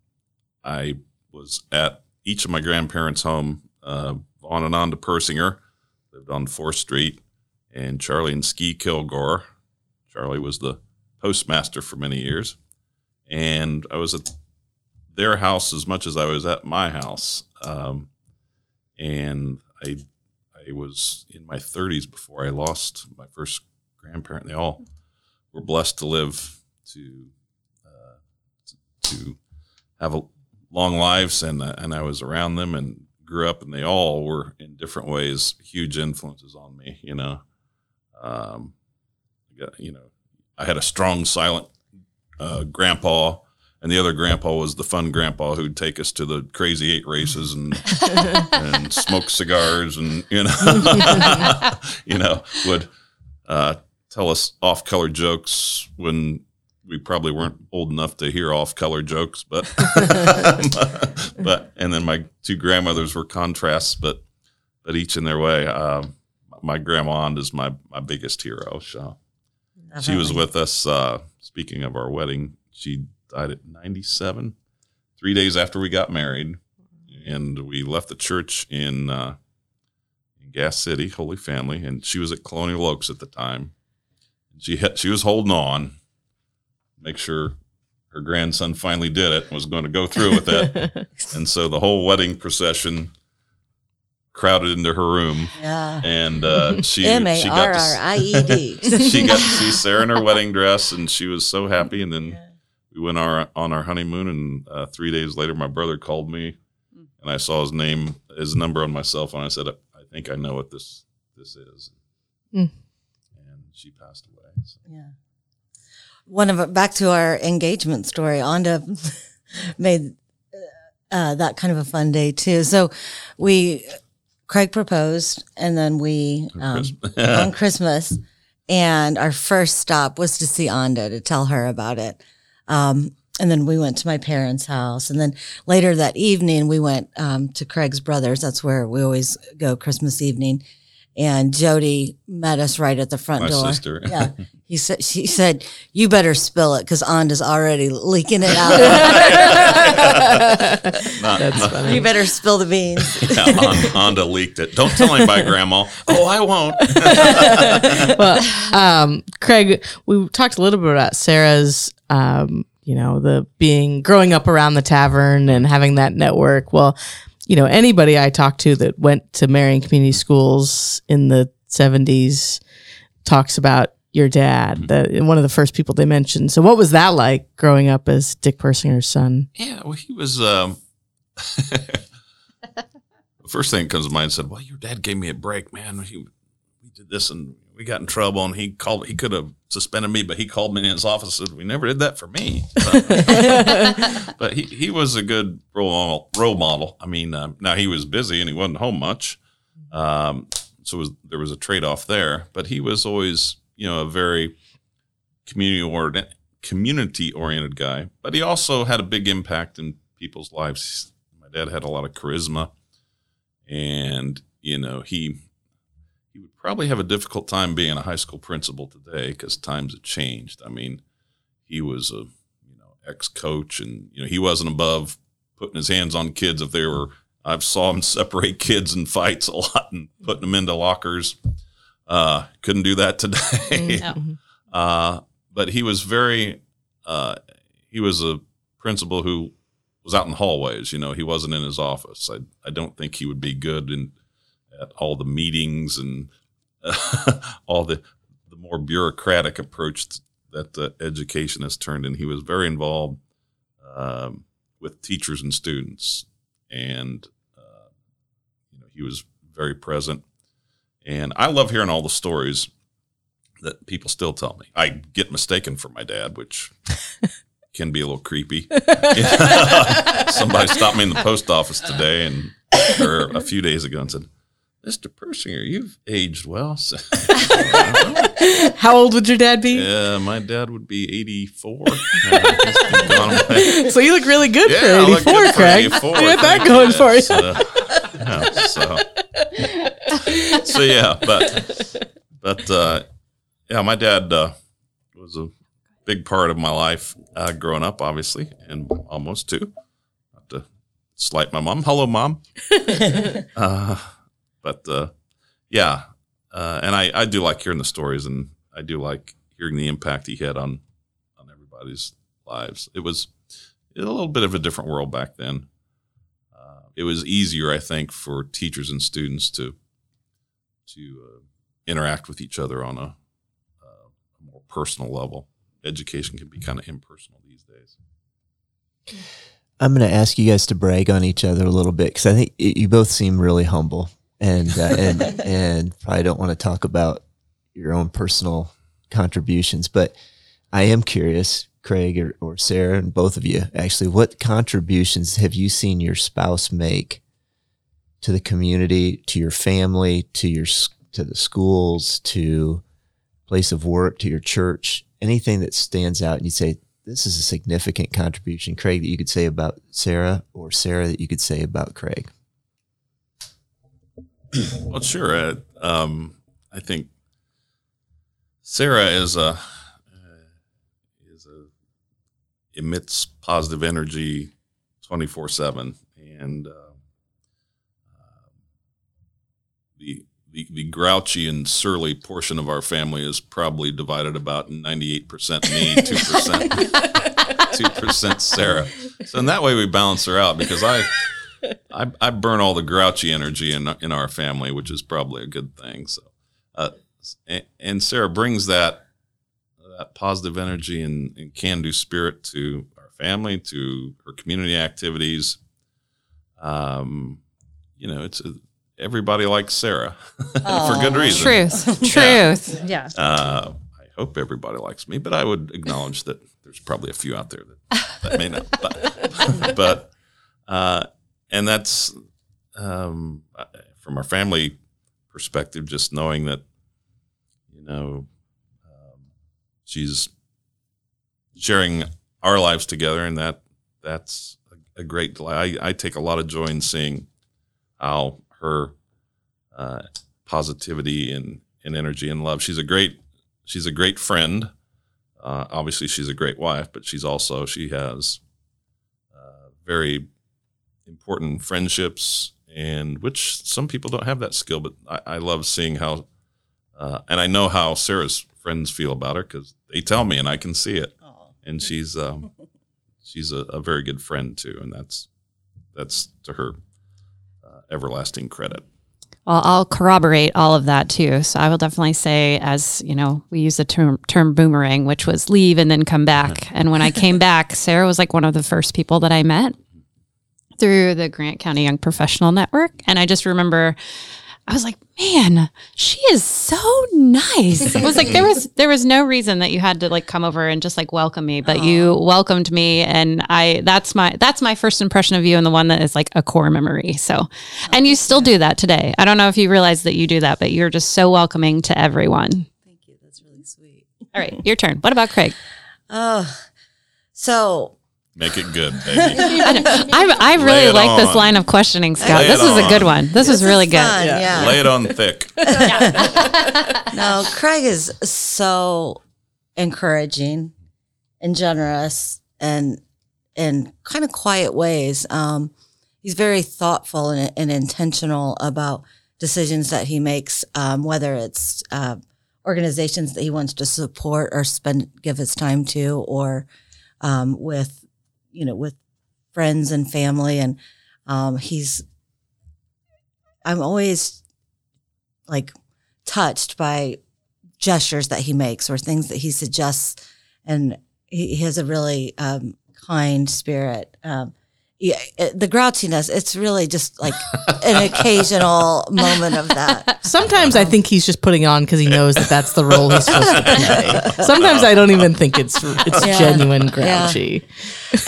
S4: I was at each of my grandparents' home, uh, on and on to Persinger, lived on Fourth Street, and Charlie and Ski Kilgore. Charlie was the postmaster for many years, and I was at their house as much as I was at my house. Um, and I I was in my 30s before I lost my first grandparent. They all were blessed to live to uh, to have a long lives, and uh, and I was around them and grew up, and they all were in different ways huge influences on me. You know, um, I you know, I had a strong, silent uh, grandpa and the other grandpa was the fun grandpa who'd take us to the crazy eight races and and smoke cigars and you know you know would uh, tell us off color jokes when we probably weren't old enough to hear off color jokes but but and then my two grandmothers were contrasts but but each in their way. Um, my grandma Aunt is my my biggest hero so she was with us uh, speaking of our wedding she died at 97 three days after we got married and we left the church in uh, in gas city holy family and she was at colonial oaks at the time she had, she was holding on make sure her grandson finally did it was going to go through with it and so the whole wedding procession crowded into her room,
S5: Yeah.
S4: and uh, she
S5: A
S4: she got to
S5: R
S4: s-
S5: I D.
S4: she got to see Sarah in her wedding dress, and she was so happy. And then we went our on our honeymoon, and uh, three days later, my brother called me, and I saw his name, his number on my cell phone. I said, "I think I know what this this is,"
S3: Mm.
S4: and she passed away. So.
S5: Yeah. One of back to our engagement story. Onda made uh, that kind of a fun day too. So we Craig proposed, and then we um, on Christmas, and our first stop was to see Onda to tell her about it. Um, and then we went to my parents' house, and then later that evening we went um, to Craig's brothers. That's where we always go Christmas evening. And Jody met us right at the front
S4: My
S5: door.
S4: sister.
S5: Yeah, he said. She said, "You better spill it because Onda's already leaking it out.
S4: Not, not-
S5: you better spill the beans."
S4: yeah, Hon- Onda leaked it. Don't tell anybody, Grandma. Oh, I won't.
S3: well, um, Craig, we talked a little bit about Sarah's, um, you know, the being growing up around the tavern and having that network. Well, you know, anybody I talked to that went to Marion Community Schools in the 70s talks about your dad, the, one of the first people they mentioned. So, what was that like growing up as Dick Persinger's son?
S4: Yeah, well, he was. Um, the first thing that comes to mind said, "Well, your dad gave me a break, man. He, we did this and we got in trouble, and he called. He could have suspended me, but he called me in his office and said, "We never did that for me." But, but he he was a good role model. Role model. I mean, um, now he was busy and he wasn't home much, um, so was, there was a trade off there. But he was always, you know, a very community oriented community oriented guy, but he also had a big impact in people's lives. My dad had a lot of charisma, and you know he probably have a difficult time being a high school principal today because times have changed. I mean, he was a you know ex coach, and you know he wasn't above putting his hands on kids if they were. I've saw him separate kids in fights a lot and putting them into lockers. Uh, couldn't do that today.
S6: No.
S4: Uh, but he was very, uh, he was a principal who was out in the hallways. You know, he wasn't in his office. I, I don't think he would be good in at all the meetings and all the the more bureaucratic approach that uh, education has turned in. He was very involved um, with teachers and students, and uh, you know, he was very present. And I love hearing all the stories that people still tell me. I get mistaken for my dad, which can be a little creepy. Somebody stopped me in the post office today and or a few days ago and said, Mr. Persinger, you've aged well. So,
S3: How old would your dad be?
S4: yeah, my dad would be 84. Uh, he's been gone away.
S3: So you look really good
S4: Yeah,
S3: for
S4: I look
S3: 84,
S4: good for
S3: Craig.
S4: 84,
S3: You got that
S4: thank
S3: going for you.
S4: So, yeah, so, so yeah, but but uh, yeah, my dad uh, was a big part of my life uh, growing up, obviously, and almost too. Not to slight my mom. Hello, mom. but uh, yeah, uh, and I, I do like hearing the stories, and I do like hearing the impact he had on on everybody's lives. It was a little bit of a different world back then. Uh, it was easier, I think, for teachers and students to to uh, interact with each other on a, uh, a more personal level. Education can be kind of impersonal these days.
S2: I'm going to ask you guys to brag on each other a little bit because I think you both seem really humble and uh, and and probably don't want to talk about your own personal contributions. But I am curious, Craig or, or Sarah, and both of you actually, what contributions have you seen your spouse make to the community, to your family, to your to the schools, to place of work, to your church? Anything that stands out, and you say, this is a significant contribution, Craig, that you could say about Sarah, or Sarah that you could say about Craig?
S4: Well, sure. Uh, um, I think Sarah is a uh, is a emits positive energy twenty four seven, and uh, uh, the, the the grouchy and surly portion of our family is probably divided about ninety eight percent me, two percent two percent Sarah. So in that way, we balance her out because I I, I burn all the grouchy energy in in our family, which is probably a good thing. So, uh, and, and Sarah brings that that positive energy and, and can do spirit to our family, to her community activities. Um, you know, it's a, everybody likes Sarah for good reason.
S6: Truth. Truth.
S1: Yeah.
S4: Uh, I hope everybody likes me, but I would acknowledge that there's probably a few out there that, that may not. But, but uh, and that's um, from our family perspective, just knowing that you know um, she's sharing our lives together, and that that's a, a great delight. I, take a lot of joy in seeing how her uh, positivity and, and energy and love. She's a great she's a great friend. Uh, obviously, she's a great wife, but she's also she has uh, very important friendships, and which some people don't have that skill. But I, I love seeing how, uh, and I know how Sarah's friends feel about her because they tell me, and I can see it. And she's um, she's a, a very good friend too, and that's that's to her uh, everlasting credit.
S6: Well, I'll corroborate all of that too. So I will definitely say, as you know, we use the term, term boomerang, which was leave and then come back. And when I came back, Sarah was like one of the first people that I met through the Grant County Young Professional Network. And I just remember I was like, man, she is so nice. It was like there was there was no reason that you had to like come over and just like welcome me, but you welcomed me and I that's my that's my first impression of you and the one that is like a core memory. So oh, and you still do that today. I don't know if you realize that you do that, but you're just so welcoming to everyone.
S5: Thank you. That's really sweet.
S6: All right, your turn. What about Craig?
S5: Oh, so
S4: Make it good, baby.
S6: I. I, I really
S4: it
S6: like this line of questioning, Scott.
S4: Lay
S6: This is a good one. This,
S5: this
S6: is really good.
S5: fun, Yeah.
S4: Lay it on thick.
S5: No, Craig is so encouraging and generous and in kind of quiet ways. Um, he's very thoughtful and, and intentional about decisions that he makes, um, whether it's uh, organizations that he wants to support or spend give his time to, or um, with you know with friends and family. And um, he's I'm always like touched by gestures that he makes or things that he suggests, and he, he has a really um, kind spirit. Um, yeah, it, the grouchiness, it's really just like an occasional moment of that.
S3: Sometimes I think he's just putting on because he knows that that's the role he's supposed to play. Sometimes I don't even think it's it's
S5: Yeah.
S3: genuine grouchy.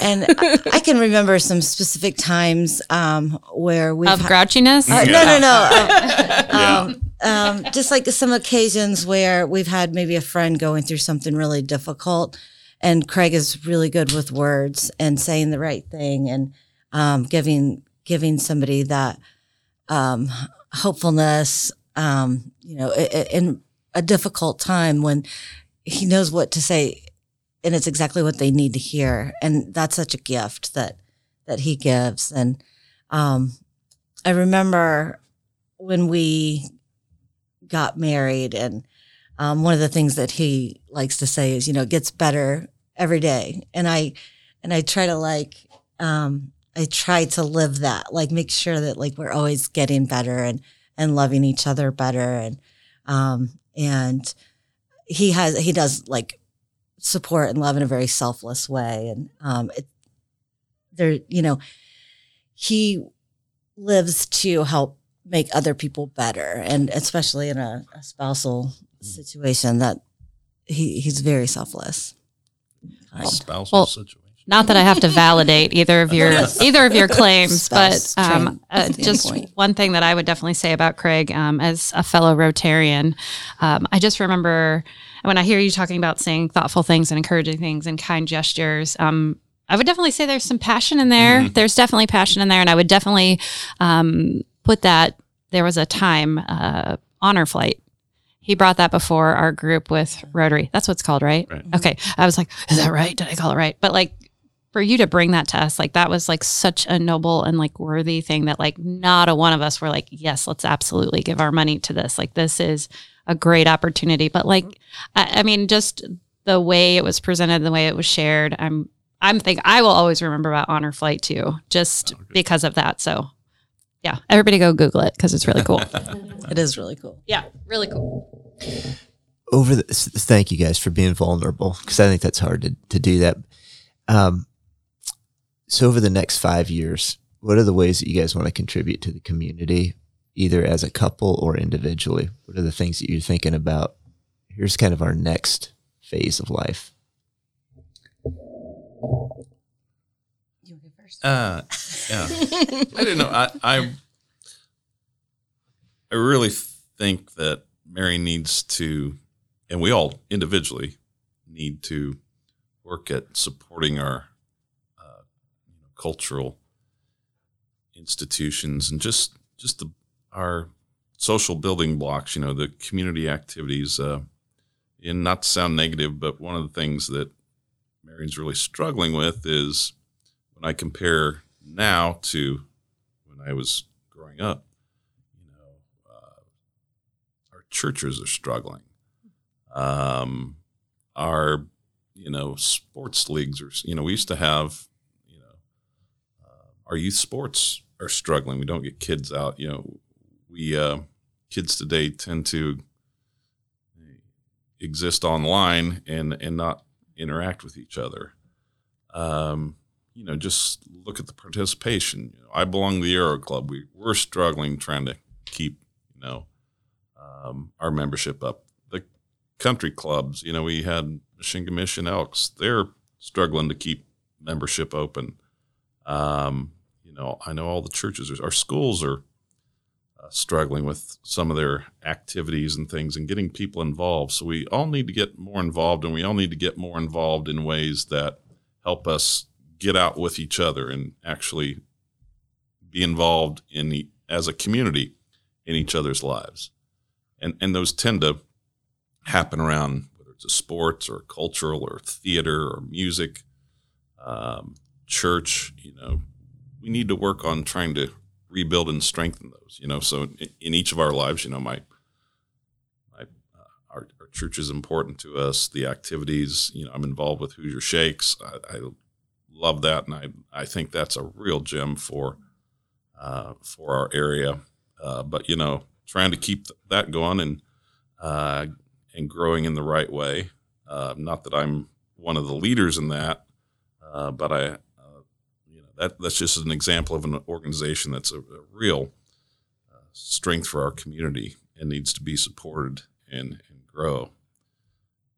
S5: And I, I can remember some specific times um, where we've
S6: Of
S5: ha-
S6: grouchiness?
S5: Uh, no, no, no. Uh,
S4: Yeah.
S5: um, just like some occasions where we've had maybe a friend going through something really difficult, and Craig is really good with words and saying the right thing and um, giving giving somebody that um, hopefulness. Um, you know, in a difficult time when he knows what to say, and it's exactly what they need to hear, and that's such a gift that that he gives. And um, I remember when we got married and um, one of the things that he likes to say is you know it gets better every day and i and i try to like um, i try to live that like make sure that like we're always getting better and and loving each other better and um and he has he does like support and love in a very selfless way and um it there you know he lives to help make other people better and especially in a, a spousal situation that he he's very selfless Kind.
S4: Spousal
S6: Well,
S4: situation.
S6: Not that I have to validate either of your either of your claims, but um, uh, just one thing that I would definitely say about Craig, um, as a fellow Rotarian, um, I just remember when I hear you talking about saying thoughtful things and encouraging things and kind gestures. Um, I would definitely say there's some passion in there. There's definitely passion in there, and I would definitely um, put that. There was a time uh, honor flight. He brought that before our group with Rotary. That's what it's called, right?
S4: Right.
S6: Okay. I was like, is that right? Did I call it right? But like for you to bring that to us, like that was like such a noble and like worthy thing that like not a one of us were like, yes, let's absolutely give our money to this. Like this is a great opportunity. But like, I, I mean, just the way it was presented, the way it was shared, I'm I'm think I will always remember about Honor Flight too, just because of that. So, yeah, everybody go Google it because it's really cool.
S5: It is really cool.
S6: yeah, really cool.
S2: over the thank you guys for being vulnerable because I think that's hard to, to do that. Um, so over the next five years, what are the ways that you guys want to contribute to the community, either as a couple or individually? What are the things that you're thinking about? Here's kind of our next phase of life.
S5: You go first.
S4: Uh, yeah. I don't know. I, I I really think that Mary needs to, and we all individually need to work at supporting our you know, cultural institutions and just just the our social building blocks. You know, the community activities. Uh, and not to sound negative, but one of the things that Marion's really struggling with is when I compare now to when I was growing up, you know, uh, our churches are struggling. Um, our, you know, sports leagues are, you know, we used to have, our youth sports are struggling. We don't get kids out. You know, we uh, kids today tend to exist online and and not interact with each other. Um, you know, just look at the participation. You know, I belong to the Aero Club. We we're struggling trying to keep you know um, our membership up. The country clubs, you know, we had Machine Mission Elks. They're struggling to keep membership open. Um, you know, I know all the churches. Our schools are uh, struggling with some of their activities and things, and getting people involved. So we all need to get more involved, and we all need to get more involved in ways that help us get out with each other and actually be involved in the, as a community in each other's lives. And and those tend to happen around whether it's a sports or cultural or theater or music, um, church. You know, we need to work on trying to rebuild and strengthen those. You know, so in, in each of our lives, you know, my uh, our, our church is important to us. The activities, you know, I'm involved with Hoosier Shakes. I, I love that, and I I think that's a real gem for uh, for our area. Uh, but you know, trying to keep that going and uh, and growing in the right way. Uh, not that I'm one of the leaders in that, uh, but I, that that's just an example of an organization that's a, a real uh, strength for our community and needs to be supported and, and grow.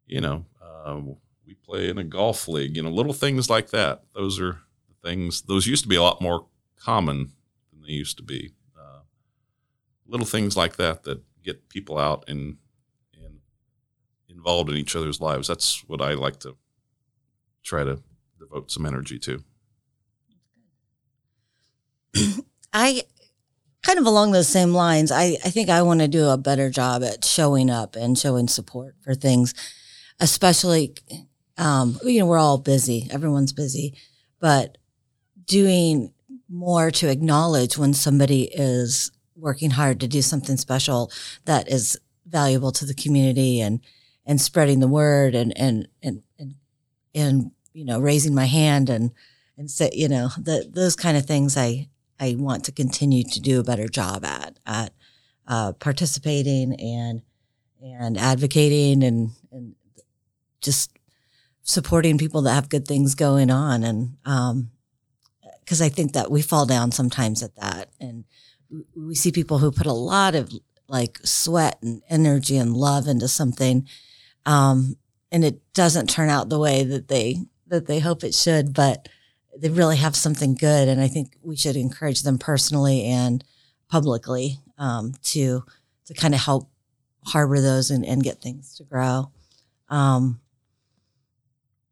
S4: You know, uh, we play in a golf league. You know, little things like that. Those are the things. Those used to be a lot more common than they used to be. Uh, little things like that that get people out and and involved in each other's lives. That's what I like to try to devote some energy to.
S5: I kind of along those same lines. I, I think I want to do a better job at showing up and showing support for things, especially, um, you know, we're all busy. Everyone's busy, but doing more to acknowledge when somebody is working hard to do something special that is valuable to the community and, and spreading the word and, and, and, and, and, you know, raising my hand and, and say, you know, the, those kind of things I, I want to continue to do a better job at at uh, participating and and advocating and and just supporting people that have good things going on. And because I think that we fall down sometimes at that. And we see people who put a lot of like sweat and energy and love into something um, and it doesn't turn out the way that they that they hope it should but they really have something good, and I think we should encourage them personally and publicly um, to to kind of help harbor those and, and get things to grow. Um,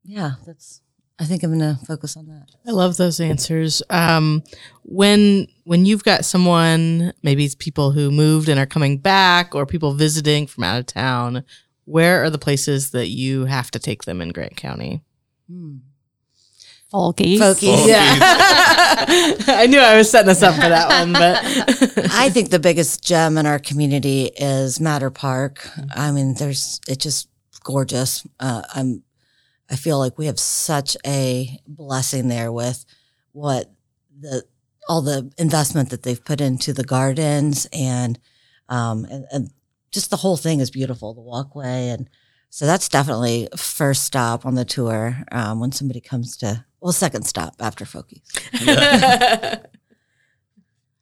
S5: yeah, that's. I think I'm going to focus on that.
S3: I love those answers. Um, when when you've got someone, maybe it's people who moved and are coming back, or people visiting from out of town, where are the places that you have to take them in Grant County?
S6: Folkies.
S5: Folkies.
S3: Yeah, I knew I was setting us up for that one, but
S5: I think the biggest gem in our community is Matter Park. I mean, there's it's just gorgeous. Uh, I'm I feel like we have such a blessing there with what the all the investment that they've put into the gardens and um and, and just the whole thing is beautiful the walkway and so that's definitely first stop on the tour um, when somebody comes to well second stop after Folkies.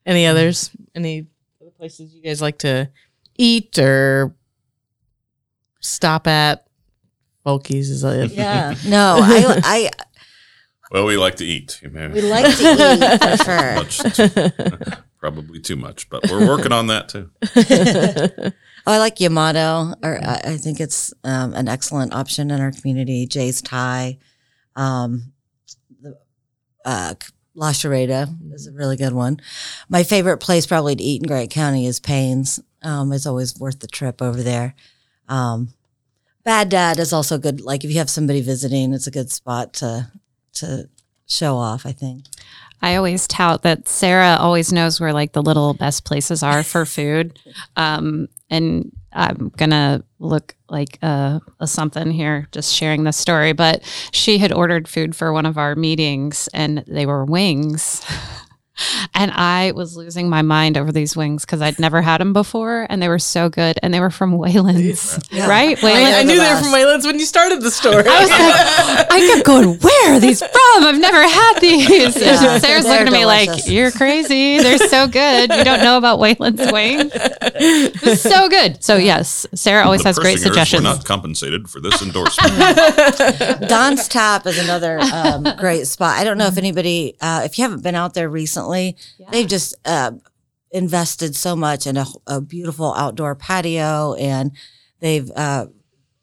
S3: Any others? Any other places you guys like to eat or stop at? Folkies is it?
S5: Yeah, no, I I
S4: Well, we like to eat. You know.
S5: we like to eat for sure.
S4: Much- probably too much, but we're working on that too.
S5: Oh, I like Yamato, or I I think it's um, an excellent option in our community. Jay's Thai, um, the, uh, La Charreta is a really good one. My favorite place probably to eat in Grant County is Payne's. Um, it's always worth the trip over there. Um, Bad Dad is also good. Like if you have somebody visiting, it's a good spot to to show off. I think.
S6: I always tout that Sarah always knows where like the little best places are for food. Um, and I'm gonna look like a, a something here, just sharing this story. But she had ordered food for one of our meetings, and they were wings. And I was losing my mind over these wings because I'd never had them before, and they were so good, and they were from Wayland's,
S5: Yeah.
S6: right?
S3: I,
S6: Wayland's.
S3: I knew they were from Wayland's when you started the story.
S6: I was like, I kept going, where are these from? I've never had these.
S5: Yeah,
S6: Sarah's
S5: they're
S6: looking at me like, you're crazy. They're so good. You don't know about Wayland's wings. It's so good. So yes, Sarah always
S4: The
S6: has great suggestions.
S4: We're not compensated for this endorsement.
S5: Don's Tap is another um, great spot. I don't know if anybody, uh, if you haven't been out there recently, they've just uh, invested so much in a, a beautiful outdoor patio, and they've uh,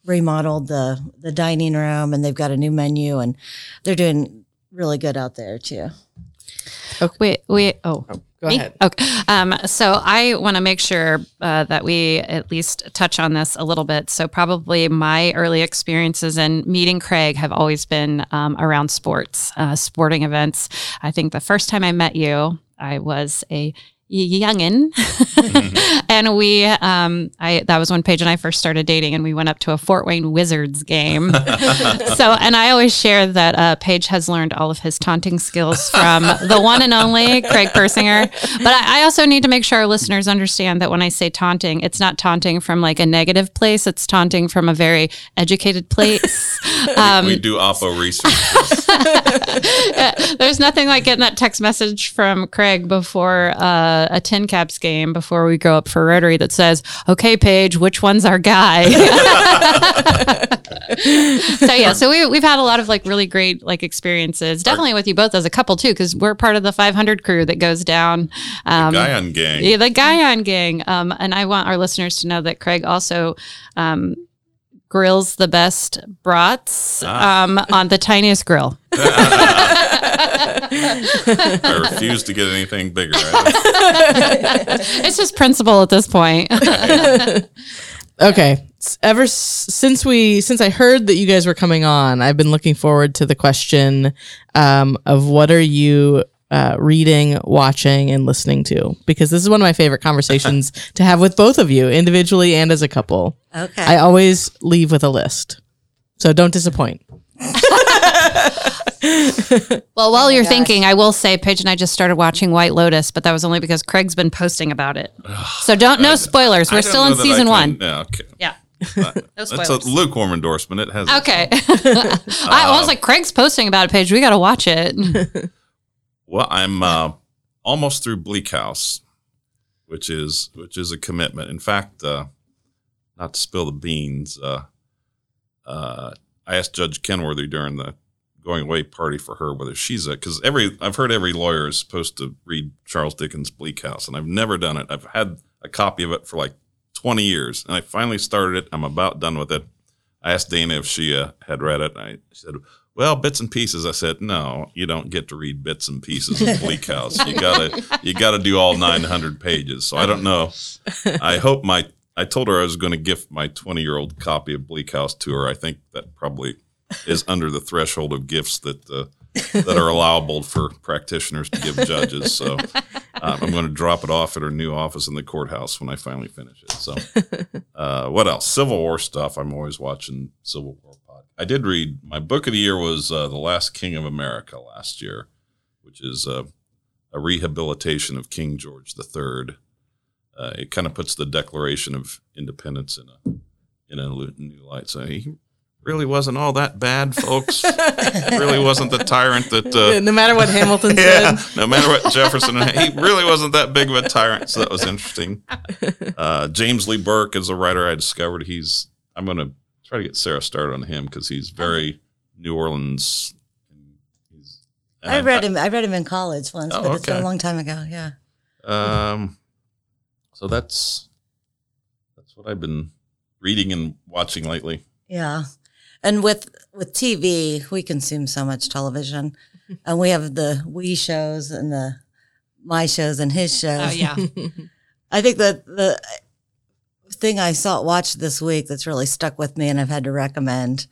S5: remodeled the the dining room, and they've got a new menu, and they're doing really good out there too.
S6: Wait, wait. Oh,
S3: Go
S6: Me?
S3: ahead.
S6: Okay. Um, so I want to make sure uh, that we at least touch on this a little bit. So probably my early experiences in meeting Craig have always been um, around sports, uh, sporting events. I think the first time I met you, I was a youngin, and we, um, I that was when Paige and I first started dating, and we went up to a Fort Wayne Wizards game. so, and I always share that uh, Paige has learned all of his taunting skills from the one and only Craig Persinger. But I, I also need to make sure our listeners understand that when I say taunting, it's not taunting from like a negative place. It's taunting from a very educated place. Um,
S4: we do Oppo research.
S6: there's nothing like getting that text message from Craig before uh, a TinCaps game before we go up for Rotary that says, "Okay, Paige, which one's our guy?" so yeah, so we we've had a lot of like really great like experiences, definitely with you both as a couple too, because we're part of the 500 crew that goes down. Um, the
S4: Guyon gang.
S6: yeah, the Guyon gang. Um, and I want our listeners to know that Craig also um, grills the best brats
S4: Ah.
S6: um, on the tiniest grill.
S4: I refuse to get anything bigger.
S6: It's just principle at this point.
S3: Okay. Ever s- since we since I heard that you guys were coming on, I've been looking forward to the question um, of what are you uh, reading, watching, and listening to? Because this is one of my favorite conversations to have with both of you, individually and as a couple.
S5: Okay.
S3: I always leave with a list, so don't disappoint.
S6: well, while you're thinking, I will say Paige and I just started watching White Lotus, but that was only because Craig's been posting about it. So don't no spoilers. We're still in season
S4: can-
S6: one.
S4: Yeah, okay.
S6: Yeah.
S4: No
S6: spoilers.
S4: That's a lukewarm endorsement. It has.
S6: Okay. I, I was like, Craig's posting about it, Paige. We got to watch it.
S4: Well, I'm uh, almost through Bleak House, which is which is a commitment. In fact, uh, not to spill the beans, uh, uh, I asked Judge Kenworthy during the going away party for her whether she's a because every I've heard every lawyer is supposed to read Charles Dickens' Bleak House, and I've never done it. I've had a copy of it for like 20 years, and I finally started it. I'm about done with it. I asked Dana if she uh, had read it. I she said, "Well, bits and pieces." I said, "No, you don't get to read bits and pieces of Bleak House. You gotta you gotta do all 900 pages." So I don't know. I hope my I told her I was going to gift my 20 year old copy of Bleak House to her. I think that probably is under the threshold of gifts that uh, that are allowable for practitioners to give judges. So um, I'm going to drop it off at her new office in the courthouse when I finally finish it. So, uh, what else? Civil War stuff. I'm always watching Civil War. I did read my book of the year was uh, The Last King of America last year, which is uh, a rehabilitation of King George III. Uh, it kind of puts the Declaration of Independence in a in a new light. So he really wasn't all that bad, folks. really wasn't the tyrant that. Uh,
S3: no matter what Hamilton
S4: yeah,
S3: said.
S4: no matter what Jefferson, he really wasn't that big of a tyrant. So that was interesting. Uh, James Lee Burke is a writer I discovered. He's I'm going to try to get Sarah started on him because he's very New Orleans.
S5: I read him. I read him in college once,
S4: Oh,
S5: but it's been a long time ago. Yeah.
S4: Um, so that's that's what I've been reading and watching lately.
S5: Yeah. And with with TV, we consume so much television. and we have the we shows and the my shows and his shows.
S6: Oh yeah.
S5: I think that the thing I saw watched this week that's really stuck with me and I've had to recommend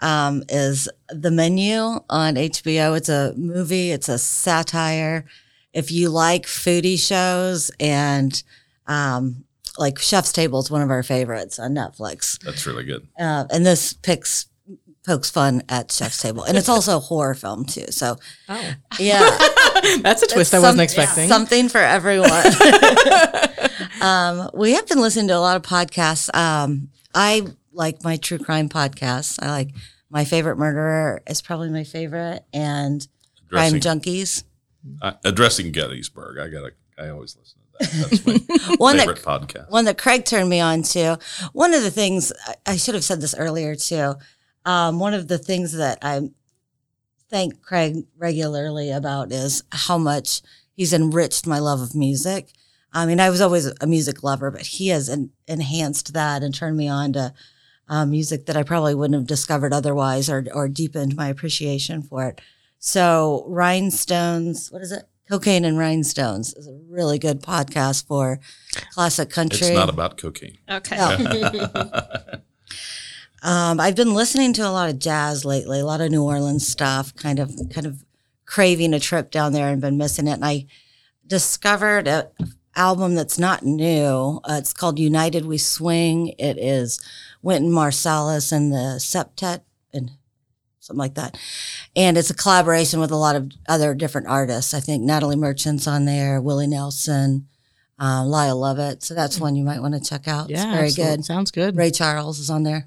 S5: um, is the menu on HBO. It's a movie, it's a satire. If you like foodie shows and um, like Chef's Table is one of our favorites on Netflix.
S4: That's really good.
S5: Uh, and this picks pokes fun at Chef's Table. And it's also a horror film too. So
S3: Oh.
S5: yeah.
S3: That's a twist I wasn't expecting.
S5: Something for everyone. um, we have been listening to a lot of podcasts. Um, I like my true crime podcasts. I like My Favorite Murderer is probably my favorite, and Crime
S4: Addressing,
S5: Junkies.
S4: uh, addressing Gettysburg. I gotta. I always listen to that. That's my
S5: One
S4: favorite
S5: that
S4: podcast.
S5: one that Craig turned me on to. One of the things I- I should have said this earlier too. Um, one of the things that I thank Craig regularly about is how much he's enriched my love of music. I mean, I was always a music lover, but he has en- enhanced that and turned me on to uh, music that I probably wouldn't have discovered otherwise, or or deepened my appreciation for it. So, Rhinestones, what is it? Cocaine and Rhinestones is a really good podcast for classic country.
S4: It's not about cocaine.
S6: Okay.
S5: No. Um, I've been listening to a lot of jazz lately, a lot of New Orleans stuff, kind of kind of craving a trip down there and been missing it. And I discovered a album that's not new. Uh, it's called United We Swing. It is Wynton Marsalis and the Septet and something like that. And it's a collaboration with a lot of other different artists. I think Natalie Merchant's on there, Willie Nelson, uh, Lyle Lovett. So that's one you might want to check out.
S3: yeah,
S5: it's very
S3: absolutely.
S5: good.
S3: Sounds good.
S5: Ray Charles is on there.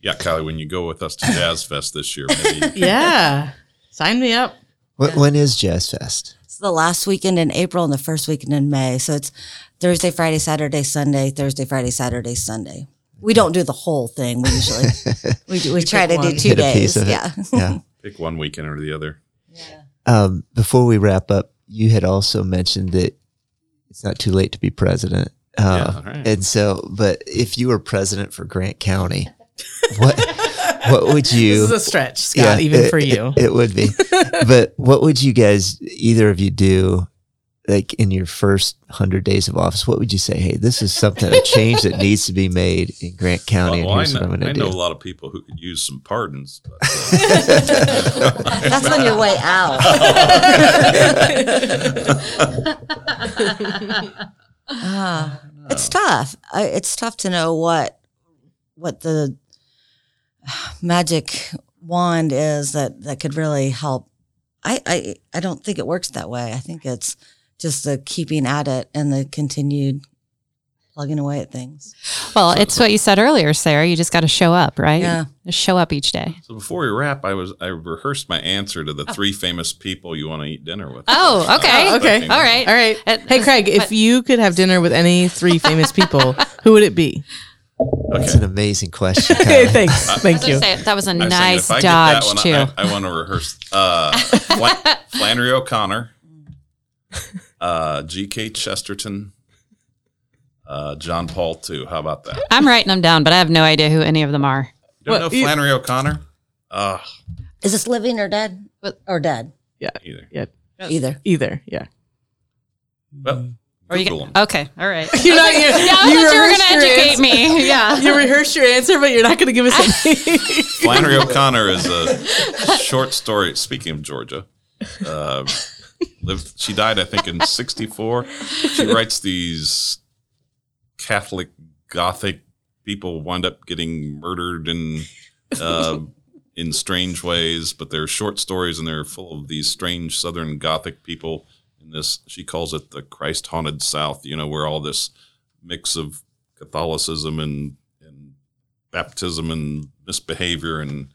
S4: Yeah, Kylie, when you go with us to Jazz Fest this year, maybe
S3: Yeah. Sign me up.
S2: Wh- When is Jazz Fest?
S5: It's the last weekend in April and the first weekend in May. So it's Thursday, Friday, Saturday, Sunday, Thursday, Friday, Saturday, Sunday. We don't do the whole thing. We usually we, do, we try to do two
S2: Hit
S5: days. Yeah.
S2: Yeah.
S4: pick one weekend or the other.
S2: Um, before we wrap up, you had also mentioned that it's not too late to be president. Uh,
S4: Yeah, all right.
S2: And so, but if you were president for Grant County, what what would you?
S3: This is a stretch, Scott, even
S2: it-
S3: for
S2: it-
S3: you.
S2: It, would be. but what would you guys, either of you, do? Like in your first hundred days of office, what would you say? Hey, this is something a change that needs to be made in Grant County,
S4: Well, well, I,
S2: and here's
S4: know,
S2: what I'm
S4: I
S2: going to
S4: know
S2: do.
S4: a lot of people who could use some pardons. But, uh,
S5: That's on your way out. Ah, it's tough. I, it's tough to know what what the magic wand is that that could really help. I, I I don't think it works that way. I think it's just the keeping at it and the continued plugging away at things.
S6: Well, it's what you said earlier, Sarah. You just got to show up, right?
S5: Yeah.
S6: Just show up each day.
S4: so before we wrap, I was I rehearsed my answer to the three famous people you want to eat dinner with.
S6: Oh, okay.
S3: Oh, okay.
S6: All right.
S3: All right.
S6: Uh,
S3: Hey, Craig, if you could have dinner with any three famous people, who would it be?
S2: That's an amazing question.
S3: Okay,
S2: Kylie.
S3: thanks. Thank
S6: I
S3: you.
S6: say, that was a
S4: I was saying,
S6: nice
S4: if I
S6: dodge
S4: one,
S6: too.
S4: I, I want to rehearse uh, Flannery O'Connor, uh, G.K. Chesterton, uh, John Paul II. How about that?
S6: I'm writing them down, but I have no idea who any of them are.
S4: You don't
S3: Well,
S4: know
S3: you-
S4: Flannery O'Connor? Uh,
S5: Is this living or dead? Or dead? Yeah.
S4: Either.
S3: Yeah.
S5: Either.
S3: Either. Yeah.
S4: Well,
S6: Or you
S4: Google
S6: get,
S4: 'em.
S6: okay, all right.
S3: You're not. You're,
S6: Yeah, I
S3: you
S6: thought you were going to educate
S3: answer-
S6: me. Yeah.
S3: You rehearsed your answer, but you're not going to give us any.
S4: Flannery O'Connor is a short story. Speaking of Georgia, uh, lived. She died, I think, in '64. She writes these Catholic Gothic people wind up getting murdered in uh, in strange ways, but they're short stories and they're full of these strange Southern Gothic people. In this, she calls it the Christ haunted South. You know, where all this mix of Catholicism and and baptism and misbehavior and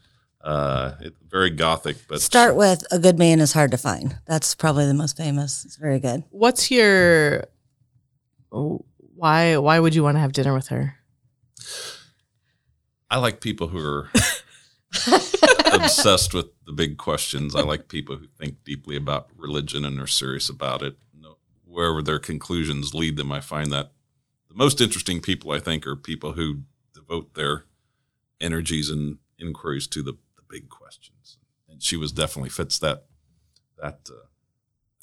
S4: uh, it, very Gothic. But
S5: Start with A Good Man is Hard to Find. That's probably the most famous. It's very good.
S3: What's your oh, why? Why would you want to have dinner with her?
S4: I like people who are obsessed with the big questions. I like people who think deeply about religion and are serious about it. Wherever their conclusions lead them, I find that the most interesting people I think are people who devote their energies and inquiries to the, the big questions. And she was definitely fits that that uh,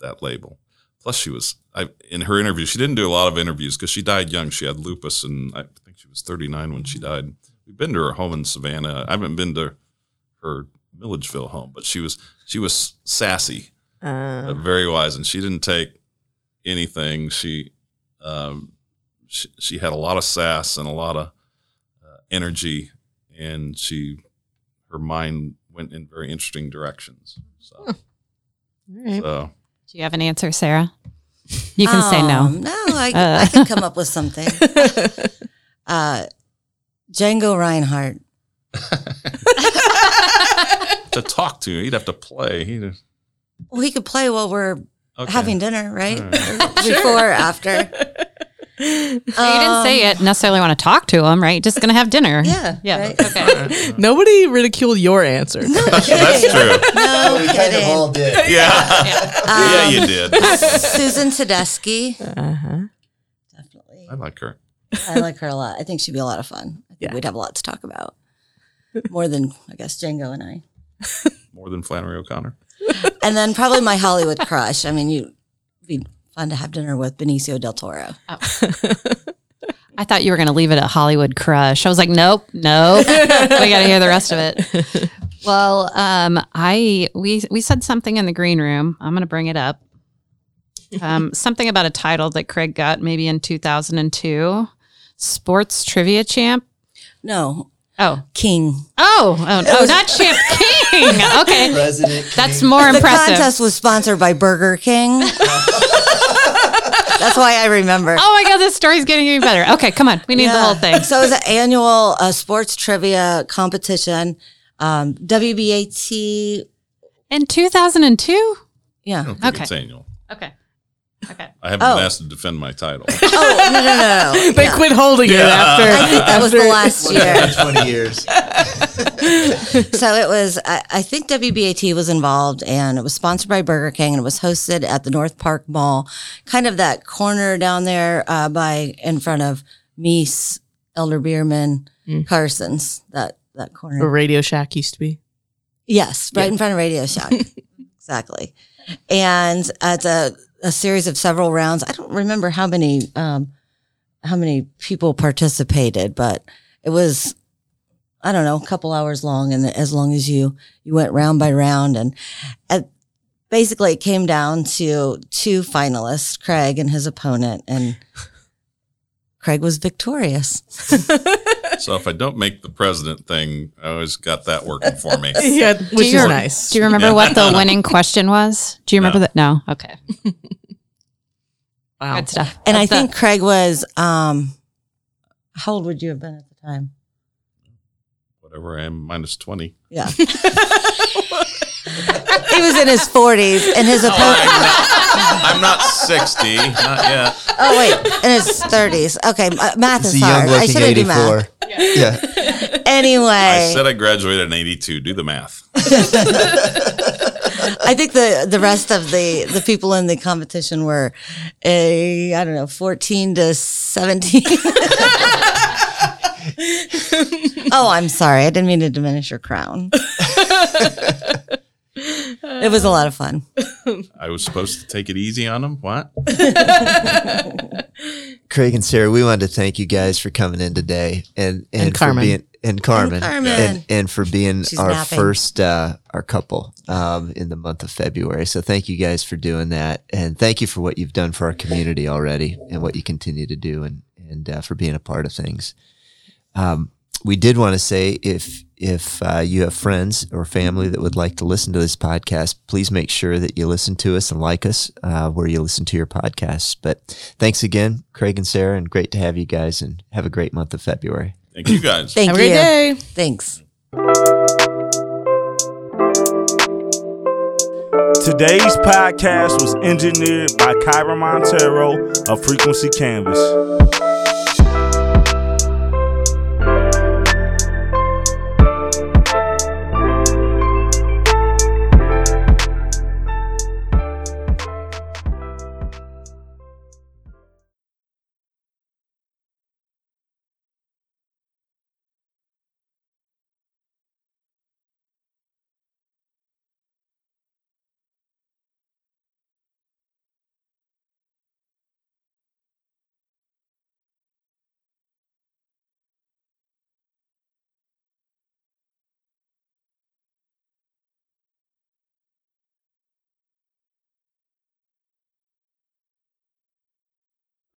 S4: that label. Plus, she was I, in her interview. She didn't do a lot of interviews because she died young. She had lupus, and I think she was 39 when she died. We've been to her home in Savannah. I haven't been to her Milledgeville home, but she was she was sassy,
S3: Uh,
S4: very wise, and she didn't take anything. She um, she, she had a lot of sass and a lot of uh, energy, and she her mind went in very interesting directions. So,
S3: all right.
S4: so
S6: Do you have an answer, Sarah? You can say no.
S5: Um, No, I,
S6: Uh.
S5: I can come up with something. Uh, Django Reinhardt.
S4: to talk to, he'd have to play. He'd
S5: Well, he could play while we're
S4: okay.
S5: having dinner, right?
S4: All right.
S5: Before or after.
S6: you didn't say it necessarily want to talk to him, right? Just gonna have dinner.
S5: Yeah.
S6: Yeah.
S5: right?
S6: Okay.
S3: Nobody ridiculed your answer.
S4: That's true.
S5: No
S2: we kind of
S5: kidding.
S2: all did.
S4: Yeah, yeah, you did.
S5: Susan Tedeschi.
S3: Uh-huh.
S5: Definitely.
S4: I like her.
S5: I like her a lot. I think she'd be a lot of fun. I think
S3: Yeah.
S5: we'd have a lot to talk about. More than, I guess, Django and I.
S4: More than Flannery O'Connor.
S5: And then probably my Hollywood crush. I mean, you it'd be fun to have dinner with Benicio del Toro.
S6: I thought you were gonna leave it at Hollywood crush. I was like, nope, nope. we gotta hear the rest of it. Well, um, I we we said something in the green room. I'm gonna bring it up. Um, something about a title that Craig got maybe in 2002, sports trivia champ.
S5: No,
S6: Oh,
S5: King.
S6: oh, oh, oh not champ king. Okay,
S2: President.
S6: that's more
S5: The
S6: impressive.
S5: The contest was sponsored by Burger King. That's why I remember.
S6: Oh my god, this story's getting even better. Okay, come on, we need the whole thing.
S5: So it was an annual uh, sports trivia competition. Um, WBAT.
S6: In 2002.
S5: Yeah.
S4: I don't think
S6: Okay.
S4: it's annual.
S6: Okay. Okay.
S4: I haven't
S5: Oh.
S4: been asked to defend my title.
S5: Oh no no no no.
S3: They
S5: Yeah.
S3: quit holding it after.
S5: I think that was the last year.
S2: Twenty years.
S5: So it was, I, I think WBAT was involved and it was sponsored by Burger King and it was hosted at the North Park Mall, kind of that corner down there uh, by, in front of Meese, Elder-Beerman, Carson's, that, that
S3: Where
S5: corner.
S3: Radio Shack used to be.
S5: Yes, right in front of Radio Shack. exactly. And it's a, a series of several rounds. I don't remember how many, um, how many people participated, but it was, I don't know, a couple hours long. And as long as you, you went round by round and at, basically it came down to two finalists, Craig and his opponent. And Craig was victorious.
S4: so if I don't make the president thing, I always got that working for me.
S3: Yeah, which is nice.
S6: Do you remember what the winning question was? Do you remember
S4: No.
S6: that? No. Okay.
S3: Wow.
S6: Good stuff.
S5: And I
S6: That's
S5: think Craig was, um, how old would you have been at the time?
S4: Whatever I am, minus 20.
S5: Yeah. he was in his 40s and his opponent.
S4: I'm not 60, not yet.
S5: Oh, wait, in his 30s. Okay, uh, math
S2: It's
S5: is
S2: a young
S5: hard. I shouldn't do math.
S2: eighty-four. Yeah.
S5: Anyway,
S4: I said I graduated in 82. Do the math.
S5: I think the the rest of the the people in the competition were a I don't know 14 to 17. oh, I'm sorry. I didn't mean to diminish your crown. it was a lot of fun.
S4: I was supposed to take it easy on him. What?
S2: Craig and Sarah, we wanted to thank you guys for coming in today and and,
S3: And
S2: for
S3: Carmen.
S2: being and Carmen
S5: Carmen.
S2: and, and for being
S5: She's
S2: our
S5: napping.
S2: first uh, our couple um, in the month of February. So thank you guys for doing that, and thank you for what you've done for our community already, and what you continue to do, and and uh, for being a part of things. Um, we did want to say if if uh, you have friends or family that would like to listen to this podcast, please make sure that you listen to us and like us uh, where you listen to your podcasts. But thanks again, Craig and Sarah, and great to have you guys. And have a great month of February.
S4: Thank you guys.
S5: Thank
S3: Have a
S5: you.
S3: great day.
S5: Thanks.
S7: Today's podcast was engineered by Kyra Montero of Frequency Canvas.